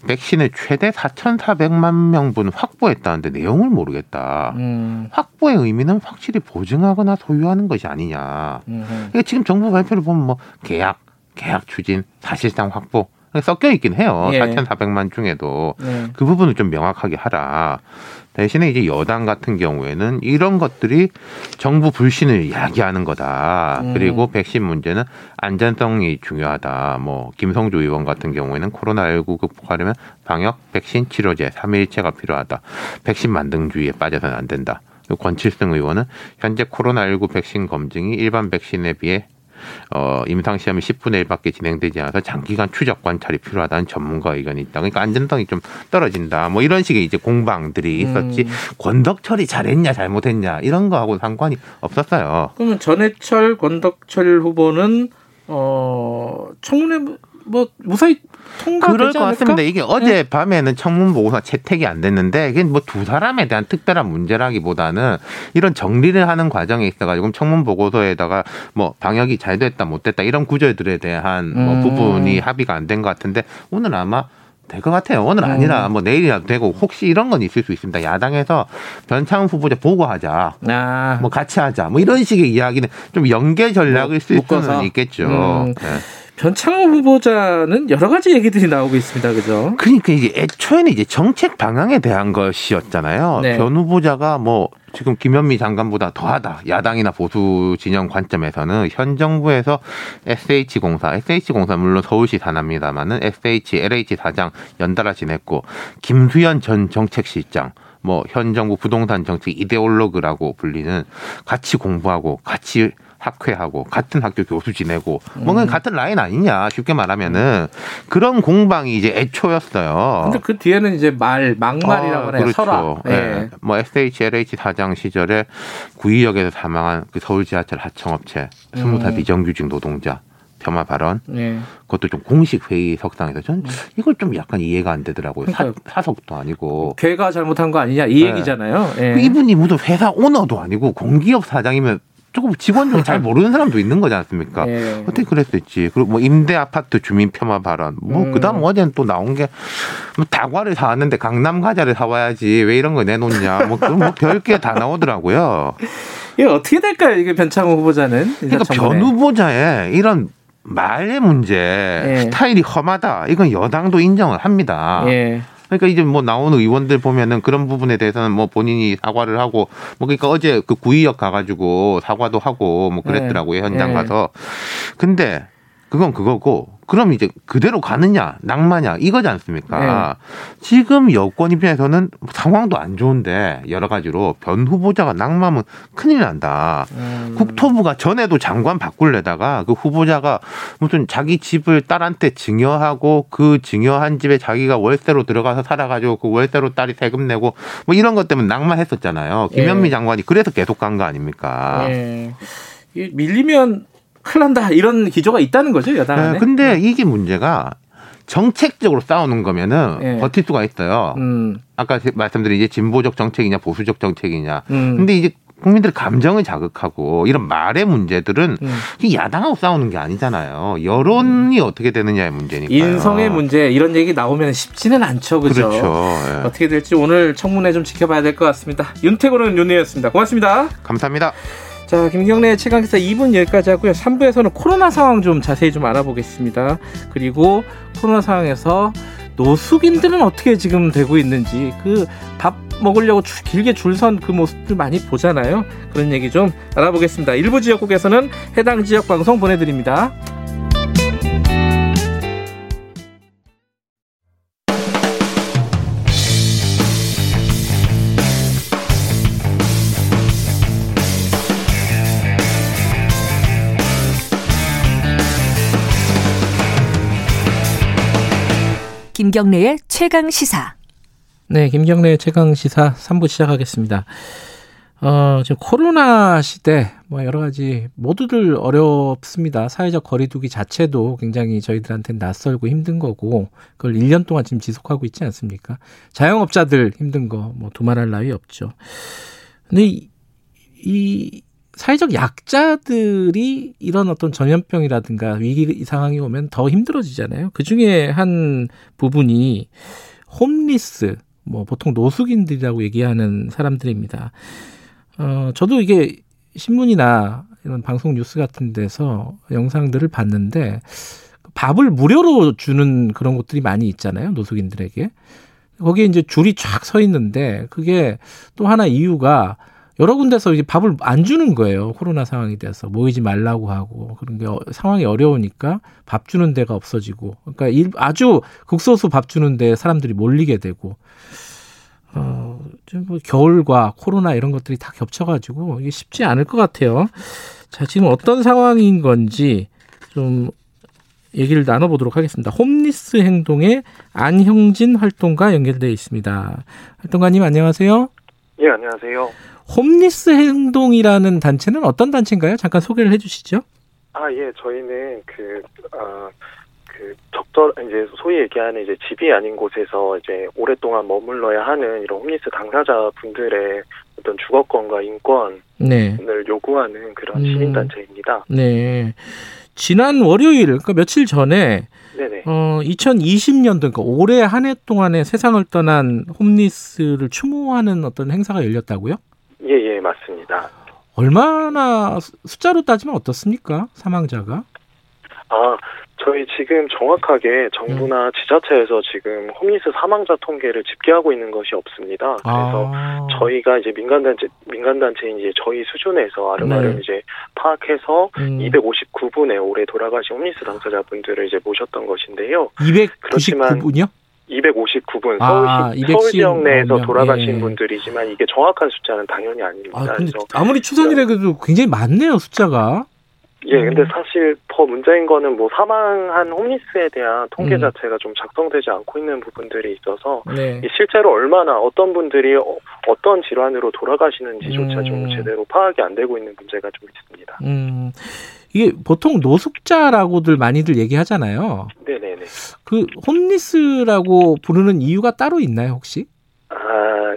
백신을 최대 4,400만 명분 확보했다는데 내용을 모르겠다. 음. 확보의 의미는 확실히 보증하거나 소유하는 것이 아니냐. 음. 그러니까 지금 정부 발표를 보면 뭐 계약, 계약 추진, 사실상 확보 섞여 있긴 해요. 예. 4,400만 중에도 네. 그 부분을 좀 명확하게 하라. 대신에 이제 여당 같은 경우에는 이런 것들이 정부 불신을 야기하는 거다. 음. 그리고 백신 문제는 안전성이 중요하다. 뭐 김성주 의원 같은 경우에는 코로나19 극복하려면 방역, 백신, 치료제 삼위일체가 필요하다. 백신 만등주의에 빠져서는 안 된다. 권칠승 의원은 현재 코로나19 백신 검증이 일반 백신에 비해 어, 임상시험이 10분의 1밖에 진행되지 않아서 장기간 추적 관찰이 필요하다는 전문가 의견이 있다. 그러니까 안전성이 좀 떨어진다. 뭐 이런 식의 이제 공방들이 있었지. 음. 권덕철이 잘했냐 잘못했냐 이런 거하고 상관이 없었어요. 그러면 전해철, 권덕철 후보는 어 청문회 뭐 무사히 통과되지 그럴 것 않을까? 같습니다. 이게 어제 밤에는 청문 보고서 채택이 안 됐는데 이게 뭐 두 사람에 대한 특별한 문제라기보다는 이런 정리를 하는 과정에 있어가지고 청문 보고서에다가 뭐 방역이 잘 됐다 못 됐다 이런 구절들에 대한 뭐 음. 부분이 합의가 안 된 것 같은데 오늘 아마 될것 같아요. 오늘 음. 아니라 뭐 내일이라도 되고 혹시 이런 건 있을 수 있습니다. 야당에서 변창훈 후보자 보고하자. 아, 뭐 같이 하자. 뭐 이런 식의 이야기는 좀 연계 전략을 쓸 묶어서? 있겠죠. 음. 네. 변창호 후보자는 여러 가지 얘기들이 나오고 있습니다. 그죠? 그러니까 이게 애초에는 이제 정책 방향에 대한 것이었잖아요. 네. 변 후보자가 뭐 지금 김현미 장관보다 더하다. 야당이나 보수 진영 관점에서는 현 정부에서 SH공사, SH공사 물론 서울시 산합니다만은 SH, LH 사장 연달아 지냈고 김수현 전 정책실장 뭐현 정부 부동산 정책 이데올로그라고 불리는 같이 공부하고 같이 학회하고 같은 학교 교수 지내고 뭔가 음. 같은 라인 아니냐 쉽게 말하면은 그런 공방이 이제 애초였어요. 근데 그 뒤에는 이제 말 막말이라고 아, 하네요. 설화. 예. 예. 뭐 SHLH 사장 시절에 구의역에서 사망한 그 서울 지하철 하청업체 스무 살 음. 비정규직 노동자 폄하 발언 예. 그것도 좀 공식 회의 석상에서 전 이걸 좀 약간 이해가 안 되더라고요. 사, 그러니까요. 사 석도 아니고 걔가 잘못한 거 아니냐 이 네. 얘기잖아요. 예. 그 이분이 무슨 회사 오너도 아니고 공기업 사장이면 조금 직원 중에 잘 모르는 사람도 있는 거지 않습니까? 예. <laughs> 어떻게 그랬을지. 그리고 뭐 임대 아파트 주민 폄하 발언. 뭐 음. 그다음 어제는 또 나온 게 뭐 다과를 사왔는데 강남 과자를 사와야지 왜 이런 거 내놓냐. 뭐, 그런 뭐 별게 다 나오더라고요. <laughs> 이게 어떻게 될까요? 이게 변창호 후보자는 그러니까 변 후보자의 이런 말의 문제 예. 스타일이 험하다. 이건 여당도 인정을 합니다. 예. 그러니까 이제 뭐 나오는 의원들 보면은 그런 부분에 대해서는 뭐 본인이 사과를 하고 뭐 그러니까 어제 그 구의역 가가지고 사과도 하고 뭐 그랬더라고요 현장 네. 가서 근데 그건 그거고 그럼 이제 그대로 가느냐 낭마냐 이거지 않습니까? 지금 여권 입장에서는 상황도 안 좋은데 여러 가지로 변 후보자가 낭마면 큰일 난다. 음. 국토부가 전에도 장관 바꿀래다가 그 후보자가 무슨 자기 집을 딸한테 증여하고 그 증여한 집에 자기가 월세로 들어가서 살아가지고 그 월세로 딸이 세금 내고 뭐 이런 것 때문에 낭만했었잖아요. 김현미 예. 장관이 그래서 계속 간 거 아닙니까? 예. 이 밀리면 큰일 난다 이런 기조가 있다는 거죠 여당 안에. 네, 근데 이게 문제가 정책적으로 싸우는 거면은 예. 버틸 수가 있어요. 음, 아까 말씀드린 이제 진보적 정책이냐 보수적 정책이냐. 음. 근데 이제 국민들의 감정을 자극하고 이런 말의 문제들은 음. 이 야당하고 싸우는 게 아니잖아요. 여론이 어떻게 되느냐의 문제니까. 인성의 문제 이런 얘기 나오면 쉽지는 않죠, 그죠? 그렇죠. 예. 어떻게 될지 오늘 청문회 좀 지켜봐야 될 것 같습니다. 윤태곤은 윤희였습니다. 고맙습니다. 감사합니다. 자, 김경래 최강기사 2분 여기까지 하고요. 3부에서는 코로나 상황 좀 자세히 좀 알아보겠습니다. 그리고 코로나 상황에서 노숙인들은 어떻게 지금 되고 있는지 그 밥 먹으려고 주- 길게 줄 선 그 모습들 많이 보잖아요. 그런 얘기 좀 알아보겠습니다. 일부 지역국에서는 해당 지역 방송 보내드립니다. 김경래의 최강 시사. 네, 김경래 최강 시사 3부 시작하겠습니다. 어, 지금 코로나 시대 뭐 여러 가지 모두들 어렵습니다. 사회적 거리두기 자체도 굉장히 저희들한테 낯설고 힘든 거고 그걸 1년 동안 지금 지속하고 있지 않습니까? 자영업자들 힘든 거 뭐 두말할 나위 없죠. 근데 이, 이 사회적 약자들이 이런 어떤 전염병이라든가 위기 상황이 오면 더 힘들어지잖아요. 그 중에 한 부분이 홈리스, 뭐 보통 노숙인들이라고 얘기하는 사람들입니다. 어, 저도 이게 신문이나 이런 방송 뉴스 같은 데서 영상들을 봤는데 밥을 무료로 주는 그런 곳들이 많이 있잖아요. 노숙인들에게. 거기에 이제 줄이 쫙 서 있는데 그게 또 하나 이유가 여러 군데서 이제 밥을 안 주는 거예요. 코로나 상황이 돼서 모이지 말라고 하고 그런 게 어, 상황이 어려우니까 밥 주는 데가 없어지고 그러니까 일, 아주 극소수 밥 주는 데 사람들이 몰리게 되고 어, 뭐 겨울과 코로나 이런 것들이 다 겹쳐가지고 이게 쉽지 않을 것 같아요. 자, 지금 어떤 상황인 건지 좀 얘기를 나눠보도록 하겠습니다. 홈리스 행동의 안형진 활동가 연결되어 있습니다. 활동가님 안녕하세요. 예, 안녕하세요. 홈리스 행동이라는 단체는 어떤 단체인가요? 잠깐 소개를 해주시죠. 아, 예, 저희는 그, 아, 그 적절 이제 소위 얘기하는 이제 집이 아닌 곳에서 이제 오랫동안 머물러야 하는 이런 홈리스 당사자 분들의 어떤 주거권과 인권을 네. 요구하는 그런 음. 시민 단체입니다. 네. 지난 월요일, 그러니까 며칠 전에 네네. 어, 2020년도, 그러니까 올해 한 해 동안에 세상을 떠난 홈리스를 추모하는 어떤 행사가 열렸다고요? 예, 예, 맞습니다. 얼마나 수- 숫자로 따지면 어떻습니까? 사망자가? 아, 저희 지금 정확하게 음. 정부나 지자체에서 지금 홈리스 사망자 통계를 집계하고 있는 것이 없습니다. 그래서 아, 저희가 이제 민간단체, 민간단체인 이제 저희 수준에서 아름아름 네. 이제 파악해서 음, 259분의 올해 돌아가신 홈리스 당사자분들을 이제 모셨던 것인데요. 299분이요? 259분 아, 서울시 210 서울 지역 내에서 명, 돌아가신 예. 분들이지만 이게 정확한 숫자는 당연히 아닙니다. 아, 근데 그래서 아무리 추산이라도 굉장히 많네요, 숫자가. 예, 근데 음. 사실 더 문제인 거는 뭐 사망한 홈리스에 대한 통계 음. 자체가 좀 작성되지 않고 있는 부분들이 있어서 네. 이 실제로 얼마나 어떤 분들이 어, 어떤 질환으로 돌아가시는지조차 음. 좀 제대로 파악이 안 되고 있는 문제가 좀 있습니다. 음, 이게 보통 노숙자라고들 많이들 얘기하잖아요. 네네네. 그 홈리스라고 부르는 이유가 따로 있나요, 혹시? 아,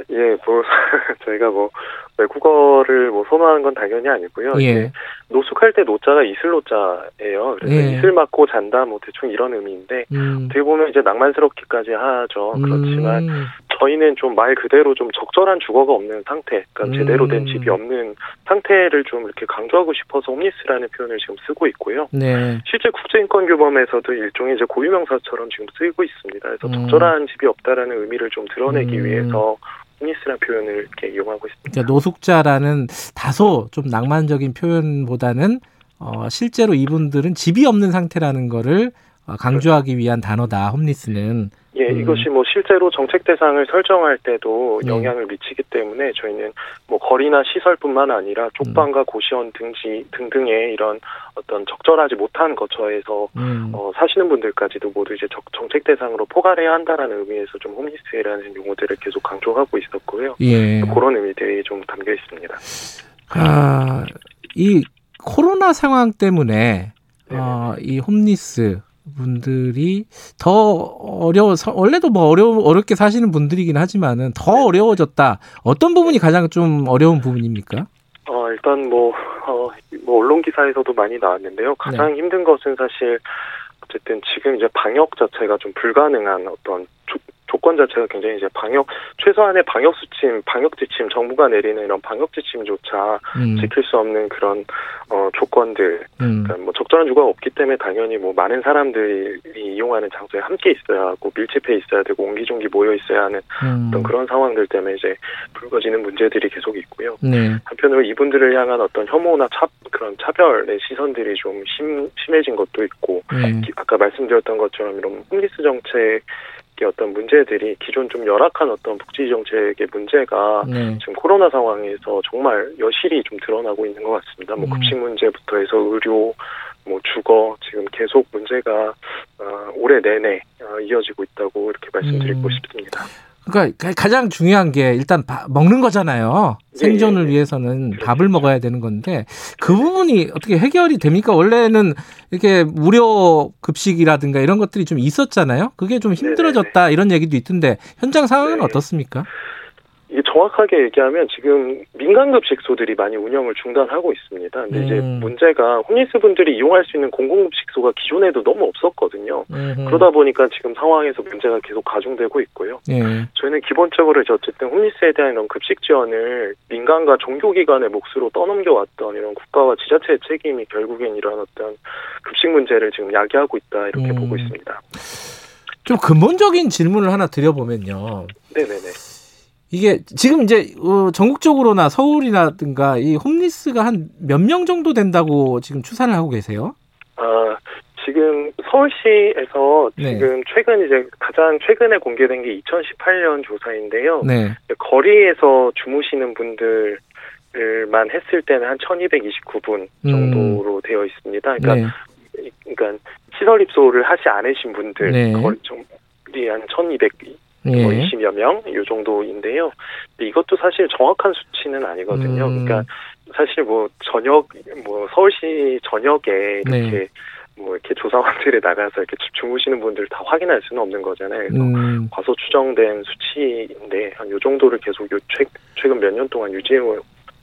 예, 뭐 <laughs> 저희가 뭐 외국어를 뭐 선호하는 건 당연히 아니고요. 예. 노숙할 때 노자가 이슬 노자예요. 그래서 예. 이슬 맞고 잔다 뭐 대충 이런 의미인데 음. 어떻게 보면 이제 낭만스럽기까지 하죠. 그렇지만 음, 저희는 좀 말 그대로 좀 적절한 주거가 없는 상태, 그러니까 음. 제대로 된 집이 없는 상태를 좀 이렇게 강조하고 싶어서 홈리스라는 표현을 지금 쓰고 있고요. 네. 실제 국제인권규범에서도 일종의 이제 고유명사처럼 지금 쓰이고 있습니다. 그래서 음. 적절한 집이 없다라는 의미를 좀 드러내기 음. 위해서 홈리스라는 표현을 이렇게 이용하고 있습니다. 그러니까 노숙자라는 다소 좀 낭만적인 표현보다는 어, 실제로 이분들은 집이 없는 상태라는 거를 어, 강조하기 위한 단어다. 홈리스는. 예, 음. 이것이 뭐 실제로 정책 대상을 설정할 때도 네. 영향을 미치기 때문에 저희는 뭐 거리나 시설뿐만 아니라 쪽방과 고시원 등지 등등의 이런 어떤 적절하지 못한 거처에서 음. 어, 사시는 분들까지도 모두 이제 적- 정책 대상으로 포괄해야 한다라는 의미에서 좀 홈리스라는 용어들을 계속 강조하고 있었고요. 예. 그런 의미들이 좀 담겨 있습니다. 아, 이 코로나 상황 때문에. 어, 이 홈리스 분들이 더 어려워서 원래도 뭐 어려 어렵게 사시는 분들이긴 하지만은 더 네. 어려워졌다. 어떤 부분이 가장 좀 어려운 부분입니까? 어, 일단 뭐, 어, 뭐 언론 기사에서도 많이 나왔는데요. 가장 네. 힘든 것은 사실 어쨌든 지금 이제 방역 자체가 좀 불가능한 어떤 조, 조건 자체가 굉장히 이제 방역 최소한의 방역 수침, 방역 지침 정부가 내리는 이런 방역 지침조차 음, 지킬 수 없는 그런 어 조건들, 음, 그러니까 뭐 적절한 주거가 없기 때문에 당연히 뭐 많은 사람들이 이용하는 장소에 함께 있어야 하고 밀집해 있어야 되고 옹기종기 모여 있어야 하는 음, 어떤 그런 상황들 때문에 이제 불거지는 문제들이 계속 있고요. 네, 한편으로 이분들을 향한 어떤 혐오나 차, 그런 차별의 시선들이 좀 심, 심해진 것도 있고, 네, 기- 아까 말씀드렸던 것처럼 이런 홈리스 정책 의 어떤 문제들이 기존 좀 열악한 어떤 복지 정책의 문제가 네, 지금 코로나 상황에서 정말 여실히 좀 드러나고 있는 것 같습니다. 뭐 음. 급식 문제부터 해서 의료, 뭐 주거 지금 계속 문제가 어, 올해 내내 어, 이어지고 있다고 이렇게 말씀드리고 음. 싶습니다. 그러니까 가- 가장 중요한 게 일단 밥- 먹는 거잖아요. 네, 생존을 네. 위해서는 그렇죠. 밥을 먹어야 되는 건데 그 부분이 어떻게 해결이 됩니까? 원래는 이렇게 무료 급식이라든가 이런 것들이 좀 있었잖아요. 그게 좀 힘들어졌다 이런 얘기도 있던데 현장 상황은 네. 어떻습니까? 이게 정확하게 얘기하면 지금 민간급식소들이 많이 운영을 중단하고 있습니다. 근데 이제 음. 문제가 홈리스 분들이 이용할 수 있는 공공급식소가 기존에도 너무 없었거든요. 음흠. 그러다 보니까 지금 상황에서 문제가 계속 가중되고 있고요. 예. 저희는 기본적으로 이제 어쨌든 홈리스에 대한 이런 급식 지원을 민간과 종교기관의 몫으로 떠넘겨왔던 이런 국가와 지자체의 책임이 결국엔 이런 어떤 급식 문제를 지금 야기하고 있다 이렇게 음. 보고 있습니다. 좀 근본적인 질문을 하나 드려보면요. 네네네. 이게 지금 이제 어, 전국적으로나 서울이라든가 이 홈리스가 한 몇 명 정도 된다고 지금 추산을 하고 계세요? 아, 지금 서울시에서 네. 지금 최근 이제 가장 최근에 공개된 게 2018년 조사인데요. 네. 거리에서 주무시는 분들 만 했을 때는 한 1229분 정도로 되어 있습니다. 그러니까, 네. 이- 그러니까 시설 입소를 하지 않으신 분들 네. 거리 정리 한 1200, 예. 20여 명, 이 정도인데요. 이것도 사실 정확한 수치는 아니거든요. 음. 그러니까 사실 뭐 저녁, 뭐 서울시 저녁에 이렇게 네. 뭐 이렇게 조사관들이 나가서 이렇게 주- 주무시는 분들 다 확인할 수는 없는 거잖아요. 그래서 음. 과소 추정된 수치인데 한 요 정도를 계속 요 최, 최근 몇 년 동안 유지해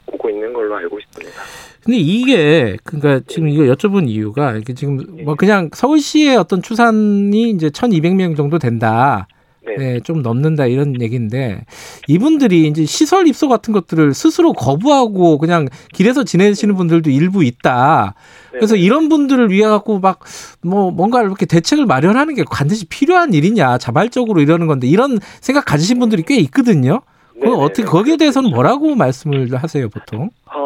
오고 있는 걸로 알고 있습니다. 근데 이게 그러니까 지금 이거 여쭤본 이유가 이게 지금 뭐 그냥 서울시의 어떤 추산이 이제 1,200명 정도 된다. 네. 네, 좀 넘는다 이런 얘기인데 이분들이 이제 시설 입소 같은 것들을 스스로 거부하고 그냥 길에서 지내시는 분들도 일부 있다. 그래서 네. 이런 분들을 위해 갖고 막 뭐 뭔가 이렇게 대책을 마련하는 게 반드시 필요한 일이냐 자발적으로 이러는 건데 이런 생각 가지신 분들이 꽤 있거든요. 네네. 어떻게 거기에 대해서는 뭐라고 말씀을 하세요 보통? 아,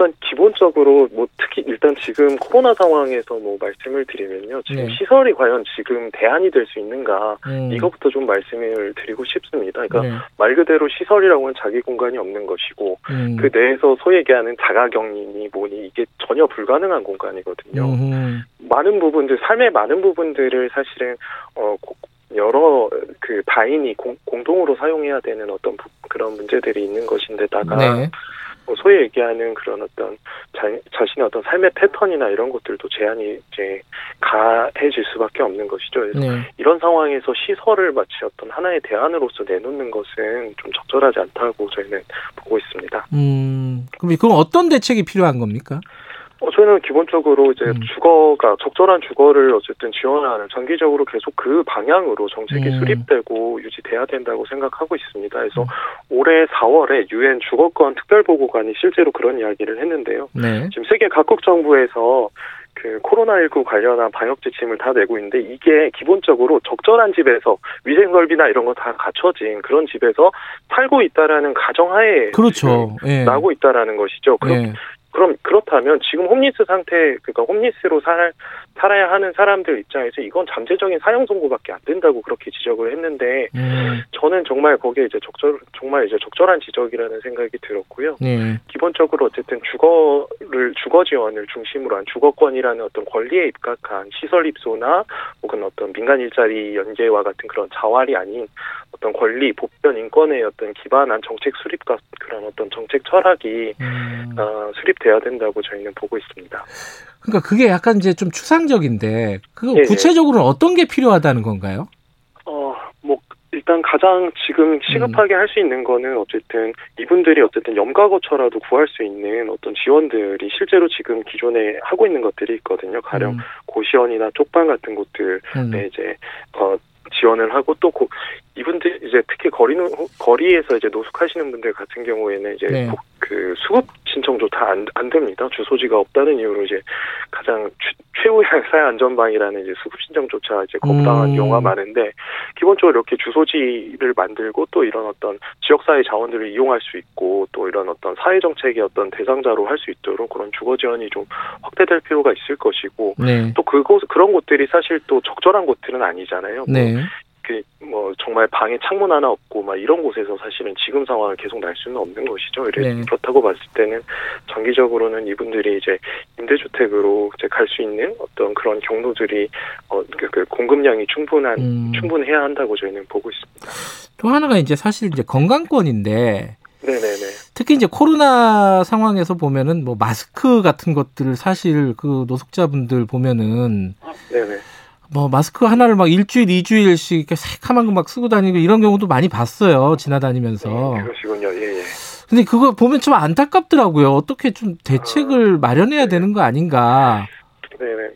일단 기본적으로 뭐 특히 일단 지금 코로나 상황에서 뭐 말씀을 드리면요. 지금 네. 시설이 과연 지금 대안이 될 수 있는가 음. 이것부터 좀 말씀을 드리고 싶습니다. 그러니까 네. 말 그대로 시설이라고는 자기 공간이 없는 것이고 음. 그 내에서 소위 얘기하는 자가격리니 뭐니 이게 전혀 불가능한 공간이거든요. 음흠. 많은 부분들 삶의 많은 부분들을 사실은 어 고- 여러 그 다인이 공, 공동으로 사용해야 되는 어떤 부- 그런 문제들이 있는 것인데다가 네. 뭐 소위 얘기하는 그런 어떤 자, 자신의 어떤 삶의 패턴이나 이런 것들도 제한이 이제 가해질 수밖에 없는 것이죠. 그래서 네. 이런 상황에서 시설을 마치 어떤 하나의 대안으로서 내놓는 것은 좀 적절하지 않다고 저희는 보고 있습니다. 음. 그럼 그럼 어떤 대책이 필요한 겁니까? 어, 저희는 기본적으로 이제 음. 주거가 적절한 주거를 어쨌든 지원하는 장기적으로 계속 그 방향으로 정책이 음. 수립되고 유지돼야 된다고 생각하고 있습니다. 그래서 음. 올해 4월에 유엔 주거권 특별보고관이 실제로 그런 이야기를 했는데요. 네. 지금 세계 각국 정부에서 그 코로나19 관련한 방역 지침을 다 내고 있는데 이게 기본적으로 적절한 집에서 위생 설비나 이런 거 다 갖춰진 그런 집에서 살고 있다라는 가정하에 그렇죠. 예. 나고 있다라는 것이죠. 그럼 예. 그럼 그렇다면 지금 홈리스 상태 그러니까 홈리스로 살 살아야 하는 사람들 입장에서 이건 잠재적인 사형 선고밖에 안 된다고 그렇게 지적을 했는데 음. 저는 정말 거기에 이제 적절 정말 이제 적절한 지적이라는 생각이 들었고요. 예. 기본적으로 어쨌든 주거를 주거 지원을 중심으로 한 주거권이라는 어떤 권리에 입각한 시설 입소나 혹은 어떤 민간 일자리 연계와 같은 그런 자활이 아닌 어떤 권리 보편 인권의 어떤 기반한 정책 수립과 그런 어떤 정책 철학이 음. 어, 수립 돼야 된다고 저희는 보고 있습니다. 그러니까 그게 약간 이제 좀 추상적인데 그. 구체적으로는 어떤 게 필요하다는 건가요? 어, 뭐, 일단 가장 지금 시급하게 할수 있는 거는 어쨌든 이분들이 어쨌든 염가거처라도 구할 수 있는 어떤 지원들이 실제로 지금 기존에 하고 있는 것들이 있거든요. 가령 음. 고시원이나 쪽방 같은 곳들에 음. 이제, 어, 지원을 하고 또 고, 이분들 이제 특히 거리는 거리에서 이제 노숙하시는 분들 같은 경우에는 이제 네. 고- 그 수급 신청조차 안, 안 됩니다. 주소지가 없다는 이유로 이제 가장 최, 최후의 <laughs> 사회 안전방이라는 이제 수급 신청조차 이제 거부당한 음. 경우가 많은데 기본적으로 이렇게 주소지를 만들고 또 이런 어떤 지역사회 자원들을 이용할 수 있고 또 이런 어떤 사회 정책의 어떤 대상자로 할 수 있도록 그런 주거 지원이 좀 확대될 필요가 있을 것이고 네. 또 그곳 그런 곳들이 사실 또 적절한 곳들은 아니잖아요. 뭐 네. 그뭐 정말 방에 창문 하나 없고 막 이런 곳에서 사실은 지금 상황을 계속 날 수는 없는 것이죠. 네. 그렇다고 봤을 때는 장기적으로는 이분들이 이제 임대주택으로 이제 갈 수 있는 어떤 그런 경로들이 어, 그, 그 공급량이 충분한 음. 충분해야 한다고 저희는 보고 있습니다. 또 하나가 이제 사실 이제 건강권인데 네네네. 특히 이제 코로나 상황에서 보면은 뭐 마스크 같은 것들을 사실 그 노숙자분들 보면은 네네. 뭐 마스크 하나를 막 일주일, 이주일씩 이렇게 새카만 거막 쓰고 다니고 이런 경우도 많이 봤어요. 지나다니면서. 네, 그러시군요. 예, 예. 근데 그거 보면 좀 안타깝더라고요. 어떻게 좀 대책을 마련해야 되는 거 아닌가. 네 네.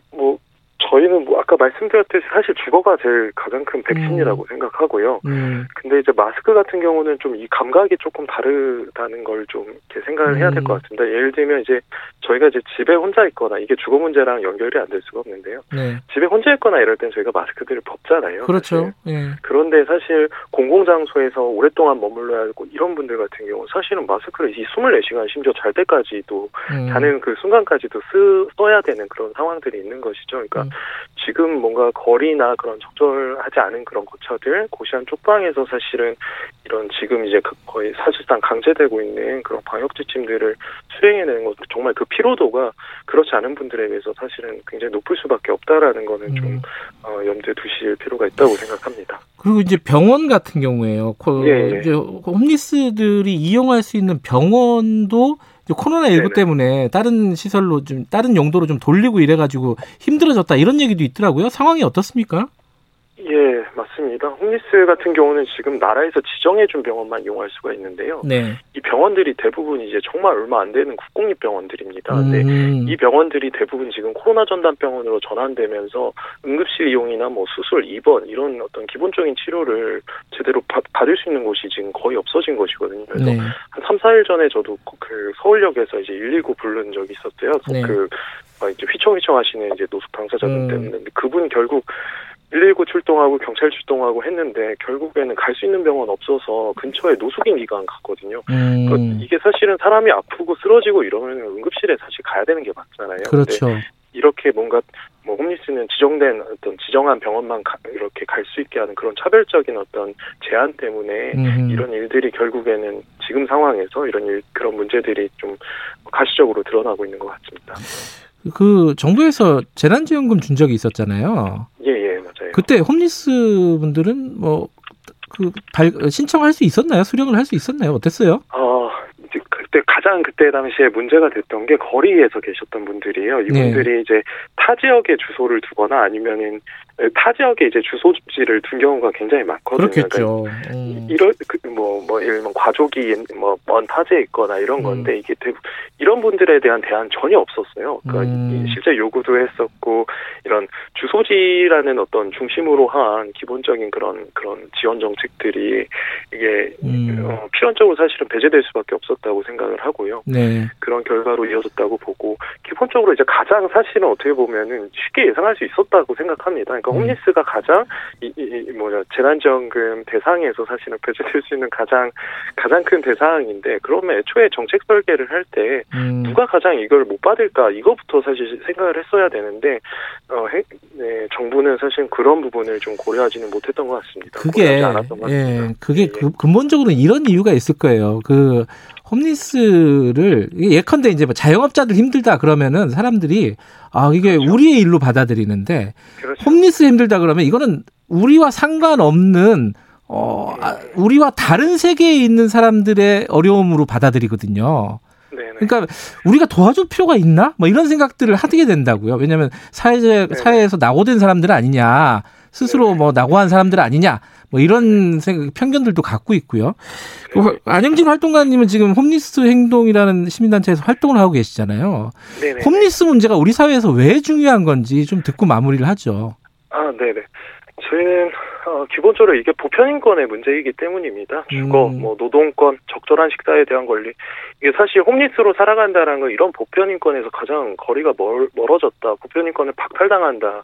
뭐 저희는 뭐 아까 말씀드렸듯이 사실 주거가 제일 가장 큰 백신이라고 생각하고요. 음, 근데 이제 마스크 같은 경우는 좀 이 감각이 조금 다르다는 걸 좀 이렇게 생각을 해야 될것 음. 같습니다. 예를 들면 이제 저희가 이제 집에 혼자 있거나 이게 주거 문제랑 연결이 안 될 수가 없는데요. 네. 집에 혼자 있거나 이럴 땐 저희가 마스크들을 벗잖아요. 그렇죠. 예. 그런데 사실 공공장소에서 오랫동안 머물러야 하고 이런 분들 같은 경우 사실은 마스크를 이 24시간 심지어 잘 때까지도 음. 자는 그 순간까지도 쓰, 써야 되는 그런 상황들이 있는 것이죠. 그러니까 음. 지금 뭔가 거리나 그런 적절하지 않은 그런 거처들, 고시한 쪽방에서 사실은 이런 지금 이제 그- 거의 사실상 강제되고 있는 그런 방역 지침들을 수행해내는 것 정말 그 피로도가 그렇지 않은 분들에 비해서 사실은 굉장히 높을 수밖에 없다라는 거는 좀 음. 어, 염두에 두실 필요가 있다고 생각합니다. 그리고 이제 병원 같은 경우에요. 코, 예, 예. 이제 홈리스들이 이용할 수 있는 병원도 코로나 19 네네. 때문에 다른 시설로 좀 다른 용도로 좀 돌리고 이래가지고 힘들어졌다 이런 얘기도 있더라고요. 상황이 어떻습니까? 예, 맞습니다. 홈리스 같은 경우는 지금 나라에서 지정해준 병원만 이용할 수가 있는데요. 네. 이 병원들이 대부분 이제 정말 얼마 안 되는 국공립 병원들입니다. 근데 음. 이 병원들이 대부분 지금 코로나 전담 병원으로 전환되면서 응급실 이용이나 뭐 수술, 입원 이런 어떤 기본적인 치료를 제대로 받, 받을 수 있는 곳이 지금 거의 없어진 것이거든요. 그래서 네. 한 3, 4일 전에 저도 그 서울역에서 이제 119 부른 적이 있었어요. 네. 그 어, 이제 휘청휘청 하시는 이제 노숙 당사자분 음. 때문에 근데 그분 결국 119 출동하고 경찰 출동하고 했는데 결국에는 갈 수 있는 병원 없어서 근처에 노숙인 기관 갔거든요. 음. 그 이게 사실은 사람이 아프고 쓰러지고 이러면 응급실에 사실 가야 되는 게 맞잖아요. 그렇죠. 이렇게 뭔가 뭐 홈리스는 지정된 어떤 지정한 병원만 가- 이렇게 갈 수 있게 하는 그런 차별적인 어떤 제한 때문에 음. 이런 일들이 결국에는 지금 상황에서 이런 일, 그런 문제들이 좀 가시적으로 드러나고 있는 것 같습니다. 그 정부에서 재난지원금 준 적이 있었잖아요. 예, 예. 그때 홈리스 분들은 뭐 그 신청할 수 있었나요? 수령을 할 수 있었나요? 어땠어요? 어, 이제 그때 가장 그때 당시에 문제가 됐던 게 거리에서 계셨던 분들이에요. 이분들이 이제 타 지역에 주소를 두거나 아니면은 타 지역에 이제 주소지를 둔 경우가 굉장히 많거든요. 그러니까 그렇겠죠. 음. 이런 그뭐뭐 예를 들면 가족이 뭐 먼 타지에 있거나 이런 건데 이게 대부 이런 분들에 대한 대안 전혀 없었어요. 그러니까 음. 이- 실제 요구도 했었고 이런 주소지라는 어떤 중심으로 한 기본적인 그런 그런 지원 정책들이 이게 음. 어, 필연적으로 사실은 배제될 수밖에 없었다고 생각을 하고요. 네. 그런 결과로 이어졌다고 보고 기본적으로 이제 가장 사실은 어떻게 보면은 쉽게 예상할 수 있었다고 생각합니다. 그러니까 음. 홈리스가 가장 이, 이, 이 뭐냐 재난지원금 대상에서 사실은 배제될 수 있는 가장 가장 큰 대상인데 그러면 애초에 정책 설계를 할때 음. 누가 가장 이걸 못 받을까 이거부터 사실 생각을 했어야 되는데 어, 해- 네, 정부는 사실 그런 부분을 좀 고려하지는 못했던 것 같습니다. 그게 것 같습니다. 예, 그게 그- 근본적으로 이런 이유가 있을 거예요. 그 홈리스를 예컨대 이제 뭐 자영업자들 힘들다 그러면은 사람들이 아 이게 우리의 일로 받아들이는데 그렇죠. 홈리스 힘들다 그러면 이거는 우리와 상관없는 어 아, 우리와 다른 세계에 있는 사람들의 어려움으로 받아들이거든요. 네 네. 그러니까 우리가 도와줄 필요가 있나? 뭐 이런 생각들을 하게 된다고요. 왜냐하면 사회 사회에서 낙오된 사람들 아니냐, 스스로 뭐 낙오한 사람들 아니냐, 뭐 이런 생각, 편견들도 갖고 있고요. 그 안영진 활동가님은 지금 홈리스 행동이라는 시민단체에서 활동을 하고 계시잖아요. 네네. 홈리스 문제가 우리 사회에서 왜 중요한 건지 좀 듣고 마무리를 하죠. 아, 네네. 저희는 어, 기본적으로 이게 보편인권의 문제이기 때문입니다. 주거, 음. 뭐 노동권, 적절한 식사에 대한 권리. 이게 사실 홈리스로 살아간다라는 건 이런 보편인권에서 가장 거리가 멀, 멀어졌다. 보편인권을 박탈당한다.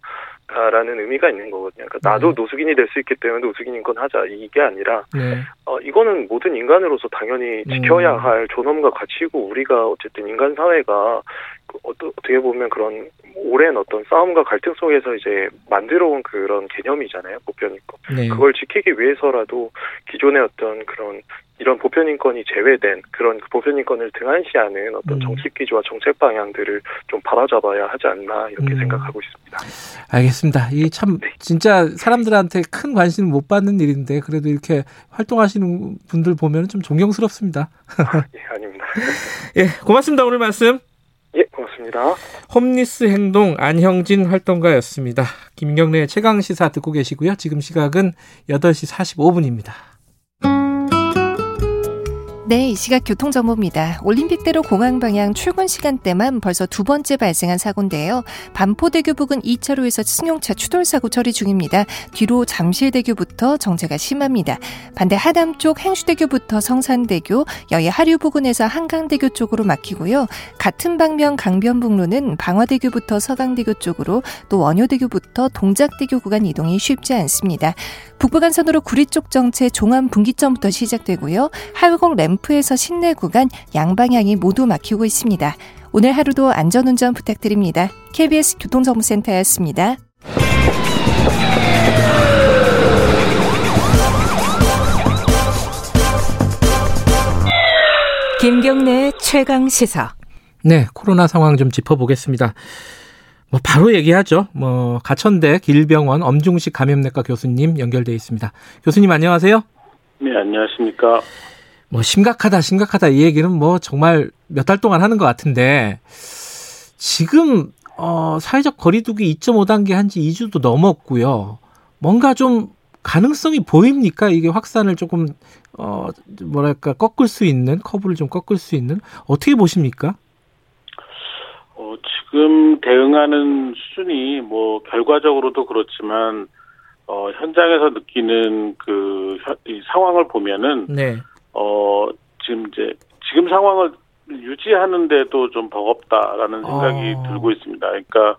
라는 의미가 있는 거거든요. 그러니까 나도 네. 노숙인이 될 수 있기 때문에 노숙인 인권 하자 이게 아니라 네. 어, 이거는 모든 인간으로서 당연히 지켜야 음. 할 존엄과 가치고 우리가 어쨌든 인간 사회가 그 어떻게 보면 그런 오랜 어떤 싸움과 갈등 속에서 이제 만들어온 그런 개념이잖아요 보편인권. 네. 그걸 지키기 위해서라도 기존의 어떤 그런 이런 보편인권이 제외된 그런 그 보편인권을 등한시하는 어떤 음. 정책 기조와 정책 방향들을 좀 바라잡아야 하지 않나 이렇게 음. 생각하고 있습니다. 알겠습니다. 이게 참 진짜 사람들한테 큰 관심을 못 받는 일인데 그래도 이렇게 활동하시는 분들 보면 좀 존경스럽습니다. 예, 아닙니다. <laughs> 예, 고맙습니다. 오늘 말씀. 예, 고맙습니다. 홈리스 행동 안형진 활동가였습니다. 김경래의 최강 시사 듣고 계시고요. 지금 시각은 8시 45분입니다. 네, 이 시각 교통정보입니다. 올림픽대로 공항 방향 출근 시간대만 벌써 두 번째 발생한 사고인데요. 반포대교 부근 2차로에서 승용차 추돌사고 처리 중입니다. 뒤로 잠실대교부터 정체가 심합니다. 반대 하남 쪽 행주대교부터 성산대교, 여의 하류 부근에서 한강대교 쪽으로 막히고요. 같은 방면 강변북로는 방화대교부터 서강대교 쪽으로 또 원효대교부터 동작대교 구간 이동이 쉽지 않습니다. 북부간선으로 구리 쪽 정체 종암 분기점부터 시작되고요. 하회공 램프 에서 신내 구간 양방향이 모두 막히고 있습니다. 오늘 하루도 안전운전 부탁드립니다. KBS 교통정보센터였습니다. 김경래의 최강 시사. 네, 코로나 상황 좀 짚어보겠습니다. 뭐 바로 얘기하죠. 뭐 가천대 길병원 엄중식 감염내과 교수님 연결돼 있습니다. 교수님 안녕하세요. 네, 안녕하십니까. 뭐 심각하다 심각하다 이 얘기는 뭐 정말 몇 달 동안 하는 것 같은데 지금 어 사회적 거리두기 2.5 단계 한 지 2주도 넘었고요. 뭔가 좀 가능성이 보입니까? 이게 확산을 조금 어 뭐랄까 꺾을 수 있는 커브를 좀 꺾을 수 있는 어떻게 보십니까? 어, 지금 대응하는 수준이 뭐 결과적으로도 그렇지만 어, 현장에서 느끼는 그 현- 이 상황을 보면은 네. 어, 지금 이제 지금 상황을 유지하는데도 좀 버겁다라는 생각이 어. 들고 있습니다. 그러니까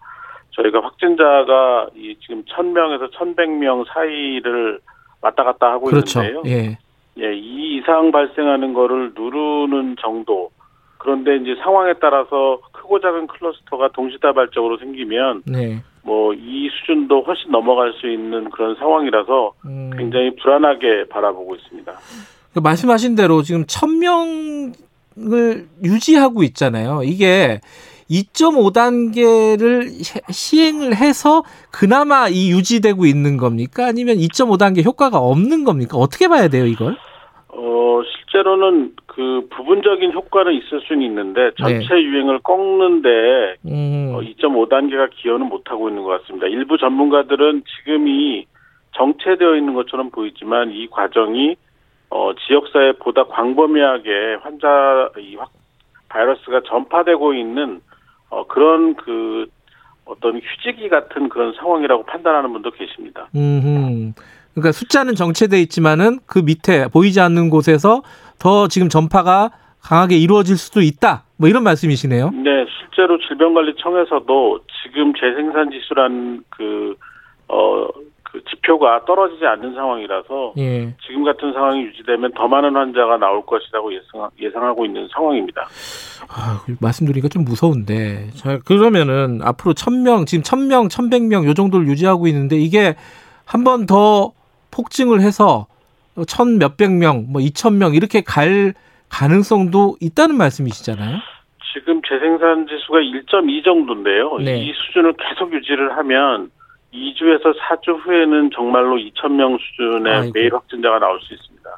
저희가 확진자가 이 지금 1000명에서 1100명 사이를 왔다 갔다 하고 그렇죠. 있는데요. 예. 예, 이 이상 발생하는 거를 누르는 정도. 그런데 이제 상황에 따라서 크고 작은 클러스터가 동시다발적으로 생기면 네. 뭐이 수준도 훨씬 넘어갈 수 있는 그런 상황이라서 음. 굉장히 불안하게 바라보고 있습니다. 그 말씀하신 대로 지금 1000명을 유지하고 있잖아요. 이게 2.5단계를 시행을 해서 그나마 이 유지되고 있는 겁니까? 아니면 2.5단계 효과가 없는 겁니까? 어떻게 봐야 돼요, 이걸? 어, 실제로는 그 부분적인 효과는 있을 수는 있는데 전체 유행을 꺾는데 음, 어, 2.5단계가 기여는 못하고 있는 것 같습니다. 일부 전문가들은 지금이 정체되어 있는 것처럼 보이지만 이 과정이 어, 지역사회 보다 광범위하게 환자 이 확, 바이러스가 전파되고 있는 어, 그런 그 어떤 휴지기 같은 그런 상황이라고 판단하는 분도 계십니다. 음, 그러니까 숫자는 정체돼 있지만은 그 밑에 보이지 않는 곳에서 더 지금 전파가 강하게 이루어질 수도 있다. 뭐 이런 말씀이시네요. 네, 실제로 질병관리청에서도 지금 재생산 지수란 그, 어, 그 지표가 떨어지지 않는 상황이라서 예. 지금 같은 상황이 유지되면 더 많은 환자가 나올 것이라고 예상, 예상하고 있는 상황입니다. 아, 말씀드리기가 좀 무서운데. 자, 그러면은 앞으로 1000명, 지금 1000명, 1100명 요 정도를 유지하고 있는데 이게 한 번 더 폭증을 해서 1000 몇백 명, 뭐 2000명 이렇게 갈 가능성도 있다는 말씀이시잖아요. 지금 재생산 지수가 1.2 정도인데요. 네. 이 수준을 계속 유지를 하면 2주에서 4주 후에는 정말로 2,000명 수준의 아이고. 매일 확진자가 나올 수 있습니다.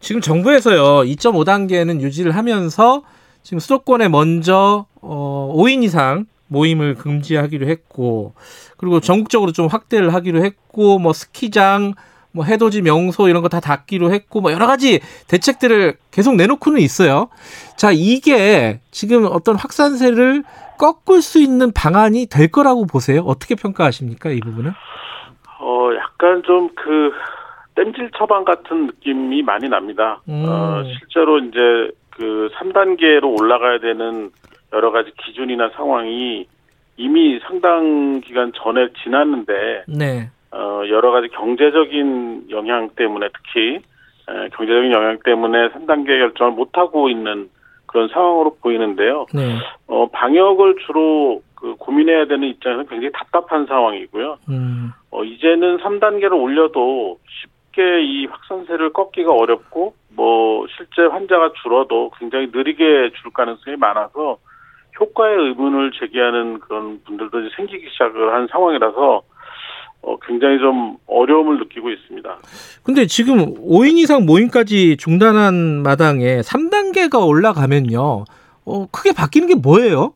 지금 정부에서요 2.5단계는 유지를 하면서 지금 수도권에 먼저 어 5인 이상 모임을 금지하기로 했고 그리고 전국적으로 좀 확대를 하기로 했고 뭐 스키장 뭐 해돋이 명소 이런 거 다 닫기로 했고 뭐 여러 가지 대책들을 계속 내놓고는 있어요. 자 이게 지금 어떤 확산세를 꺾을 수 있는 방안이 될 거라고 보세요. 어떻게 평가하십니까 이 부분은? 어, 약간 좀 그 땜질 처방 같은 느낌이 많이 납니다. 음. 어, 실제로 이제 그 3단계로 올라가야 되는 여러 가지 기준이나 상황이 이미 상당 기간 전에 지났는데 네. 어, 여러 가지 경제적인 영향 때문에 특히 에, 경제적인 영향 때문에 3단계 결정을 못 하고 있는 그런 상황으로 보이는데요. 네. 어, 방역을 주로 그 고민해야 되는 입장에서 굉장히 답답한 상황이고요. 음. 어, 이제는 3단계를 올려도 쉽게 이 확산세를 꺾기가 어렵고 뭐 실제 환자가 줄어도 굉장히 느리게 줄 가능성이 많아서 효과의 의문을 제기하는 그런 분들도 이제 생기기 시작을 한 상황이라서 어, 굉장히 좀 어려움을 느끼고 있습니다. 근데 지금 5인 이상 모임까지 중단한 마당에 3단계가 올라가면요. 어, 크게 바뀌는 게 뭐예요?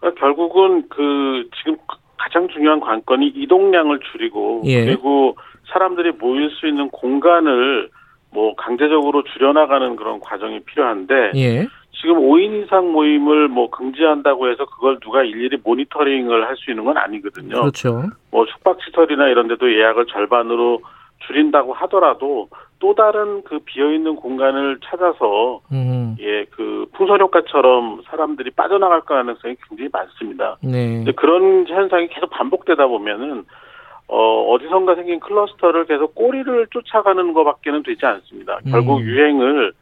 그러니까 결국은 그 지금 가장 중요한 관건이 이동량을 줄이고 예. 그리고 사람들이 모일 수 있는 공간을 뭐 강제적으로 줄여나가는 그런 과정이 필요한데 예. 지금 5인 이상 모임을 뭐 금지한다고 해서 그걸 누가 일일이 모니터링을 할 수 있는 건 아니거든요. 그렇죠. 뭐 숙박시설이나 이런 데도 예약을 절반으로 줄인다고 하더라도 또 다른 그 비어 있는 공간을 찾아서 음. 예, 그 풍선 효과처럼 사람들이 빠져나갈 가능성이 굉장히 많습니다. 네. 그런 현상이 계속 반복되다 보면은 어, 어디선가 생긴 클러스터를 계속 꼬리를 쫓아가는 것밖에는 되지 않습니다. 결국 음. 유행을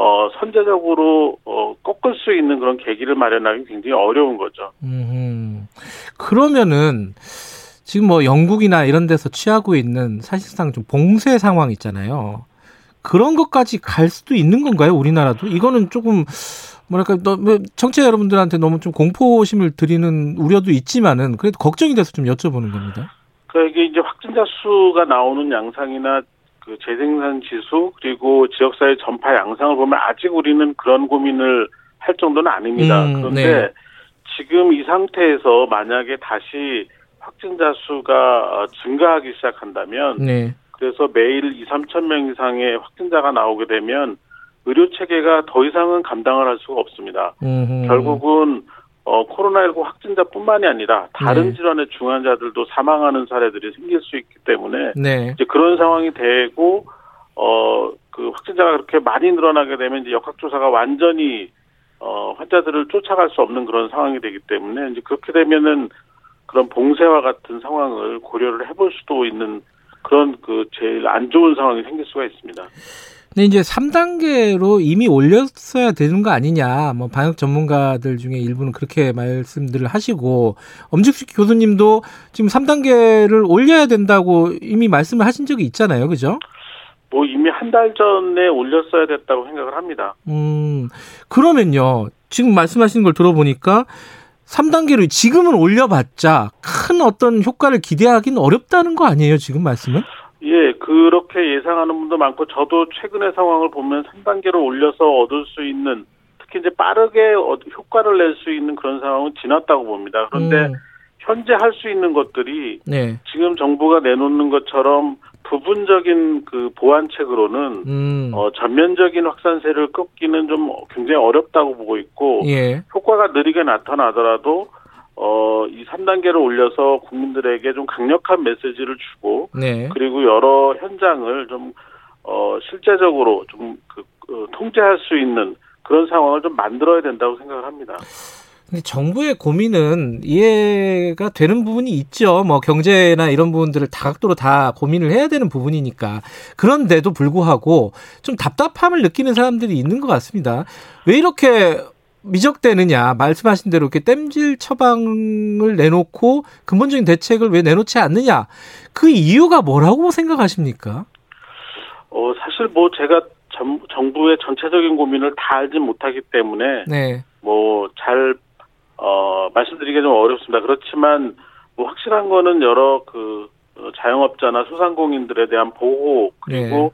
어, 선제적으로 어, 꺾을 수 있는 그런 계기를 마련하기 굉장히 어려운 거죠. 음. 그러면은 지금 뭐 영국이나 이런 데서 취하고 있는 사실상 좀 봉쇄 상황 있잖아요. 그런 것까지 갈 수도 있는 건가요? 우리나라도? 이거는 조금 뭐랄까 너, 뭐 청취자 여러분들한테 너무 좀 공포심을 드리는 우려도 있지만은 그래도 걱정이 돼서 좀 여쭤보는 겁니다. 그러니까 이게 이제 확진자 수가 나오는 양상이나 그 재생산 지수 그리고 지역사회 전파 양상을 보면 아직 우리는 그런 고민을 할 정도는 아닙니다. 음, 그런데 네. 지금 이 상태에서 만약에 다시 확진자 수가 어, 증가하기 시작한다면 네. 그래서 매일 2, 3천 명 이상의 확진자가 나오게 되면 의료 체계가 더 이상은 감당을 할 수가 없습니다. 음흠. 결국은 어, 코로나19 확진자뿐만이 아니라 다른 네. 질환의 중환자들도 사망하는 사례들이 생길 수 있기 때문에 네. 이제 그런 상황이 되고 어 그 확진자가 그렇게 많이 늘어나게 되면 이제 역학조사가 완전히 어 환자들을 쫓아갈 수 없는 그런 상황이 되기 때문에 이제 그렇게 되면은 그런 봉쇄와 같은 상황을 고려를 해볼 수도 있는 그런 그 제일 안 좋은 상황이 생길 수가 있습니다. 근데 이제 3단계로 이미 올렸어야 되는 거 아니냐. 뭐 방역 전문가들 중에 일부는 그렇게 말씀들을 하시고 엄직식 교수님도 지금 3단계를 올려야 된다고 이미 말씀을 하신 적이 있잖아요. 그죠? 뭐 이미 한 달 전에 올렸어야 됐다고 생각을 합니다. 음. 그러면요. 지금 말씀하시는 걸 들어보니까 3단계로 지금은 올려봤자 큰 어떤 효과를 기대하기는 어렵다는 거 아니에요? 지금 말씀은? 예, 그렇게 예상하는 분도 많고 저도 최근의 상황을 보면 3단계로 올려서 얻을 수 있는 특히 이제 빠르게 얻- 효과를 낼 수 있는 그런 상황은 지났다고 봅니다. 그런데 음. 현재 할 수 있는 것들이 네. 지금 정부가 내놓는 것처럼 부분적인 그 보완책으로는 음. 어, 전면적인 확산세를 꺾기는 좀 굉장히 어렵다고 보고 있고 예. 효과가 느리게 나타나더라도 어, 이 3단계를 올려서 국민들에게 좀 강력한 메시지를 주고 네. 그리고 여러 현장을 좀 어, 실제적으로 좀 그, 어, 통제할 수 있는 그런 상황을 좀 만들어야 된다고 생각을 합니다. 근데 정부의 고민은 이해가 되는 부분이 있죠. 뭐 경제나 이런 부분들을 다각도로 다 고민을 해야 되는 부분이니까. 그런데도 불구하고 좀 답답함을 느끼는 사람들이 있는 것 같습니다. 왜 이렇게 미적대느냐. 말씀하신 대로 이렇게 땜질 처방을 내놓고 근본적인 대책을 왜 내놓지 않느냐. 그 이유가 뭐라고 생각하십니까? 어, 사실 뭐 제가 정, 정부의 전체적인 고민을 다 알지 못하기 때문에 네. 뭐잘 어, 말씀드리기가 좀 어렵습니다. 그렇지만 뭐 확실한 거는 여러 그 어, 자영업자나 소상공인들에 대한 보호 그리고 네.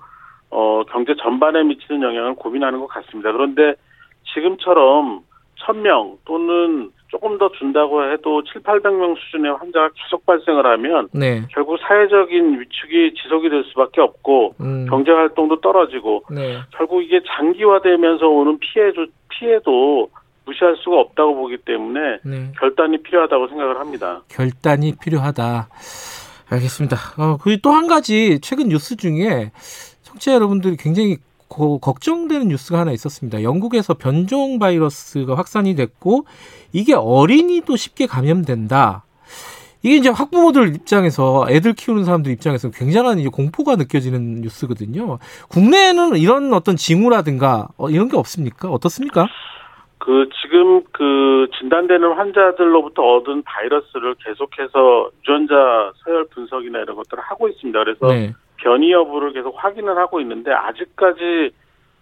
어, 경제 전반에 미치는 영향을 고민하는 것 같습니다. 그런데 지금처럼 1000명 또는 조금 더 준다고 해도 7, 800명 수준의 환자가 계속 발생을 하면 네. 결국 사회적인 위축이 지속이 될 수밖에 없고 음. 경제 활동도 떨어지고 네. 결국 이게 장기화되면서 오는 피해 피해도 무시할 수가 없다고 보기 때문에 네. 결단이 필요하다고 생각을 합니다. 결단이 필요하다. 알겠습니다. 어, 그리고 또 한 가지 최근 뉴스 중에 청취자 여러분들이 굉장히 고- 걱정되는 뉴스가 하나 있었습니다. 영국에서 변종 바이러스가 확산이 됐고 이게 어린이도 쉽게 감염된다. 이게 이제 학부모들 입장에서 애들 키우는 사람들 입장에서 굉장한 이제 공포가 느껴지는 뉴스거든요. 국내에는 이런 어떤 징후라든가 어, 이런 게 없습니까? 어떻습니까? 그 지금 그 진단되는 환자들로부터 얻은 바이러스를 계속해서 유전자 서열 분석이나 이런 것들을 하고 있습니다. 그래서 네. 변이 여부를 계속 확인을 하고 있는데 아직까지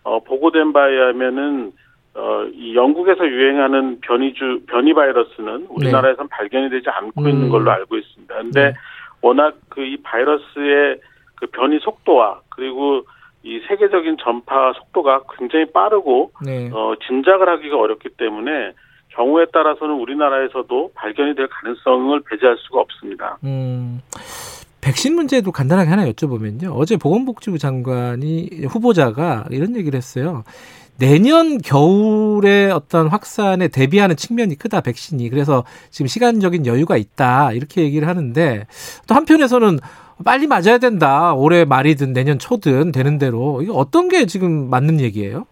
어, 보고된 바에 의하면은 어, 이 영국에서 유행하는 변이주 변이 바이러스는 우리나라에선 발견이 되지 않고 음. 있는 걸로 알고 있습니다. 근데 네. 워낙 그 이 바이러스의 그 변이 속도와 그리고 이 세계적인 전파 속도가 굉장히 빠르고 네. 어, 짐작을 하기가 어렵기 때문에 경우에 따라서는 우리나라에서도 발견이 될 가능성을 배제할 수가 없습니다. 음, 백신 문제도 간단하게 하나 여쭤보면요. 어제 보건복지부 장관이 후보자가 이런 얘기를 했어요. 내년 겨울에 어떤 확산에 대비하는 측면이 크다 백신이 그래서 지금 시간적인 여유가 있다 이렇게 얘기를 하는데 또 한편에서는 빨리 맞아야 된다 올해 말이든 내년 초든 되는 대로 이게 어떤 게 지금 맞는 얘기예요?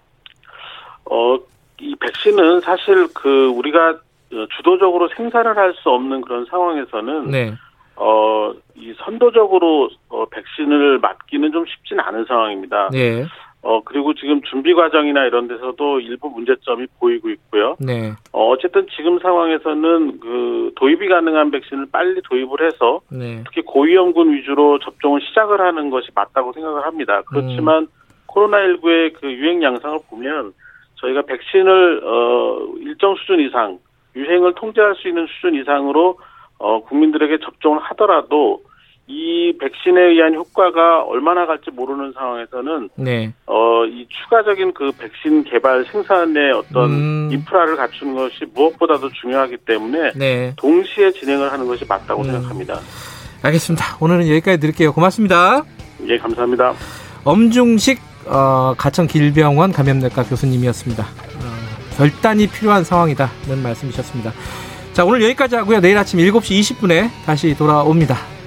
어, 이 백신은 사실 그 우리가 어, 주도적으로 생산을 할 수 없는 그런 상황에서는 네, 어, 이 선도적으로 어, 백신을 맞기는 좀 쉽지는 않은 상황입니다. 네, 어, 그리고 지금 준비 과정이나 이런 데서도 일부 문제점이 보이고 있고요. 네, 어, 어쨌든 지금 상황에서는 그 도입이 가능한 백신을 빨리 도입을 해서 네, 특히 고위험군 위주로 접종을 시작을 하는 것이 맞다고 생각을 합니다. 그렇지만 코로나19의 그 유행 양상을 보면 저희가 백신을 어 일정 수준 이상 유행을 통제할 수 있는 수준 이상으로 어 국민들에게 접종을 하더라도 이 백신에 의한 효과가 얼마나 갈지 모르는 상황에서는 네. 어 이 추가적인 그 백신 개발 생산의 어떤 음. 인프라를 갖추는 것이 무엇보다도 중요하기 때문에 네. 동시에 진행을 하는 것이 맞다고 음. 생각합니다. 알겠습니다. 오늘은 여기까지 드릴게요. 고맙습니다. 예, 감사합니다. 엄중식 어, 가천 길병원 감염내과 교수님이었습니다. 어, 결단이 필요한 상황이다는 말씀이셨습니다. 자 오늘 여기까지 하고요. 내일 아침 7시 20분에 다시 돌아옵니다.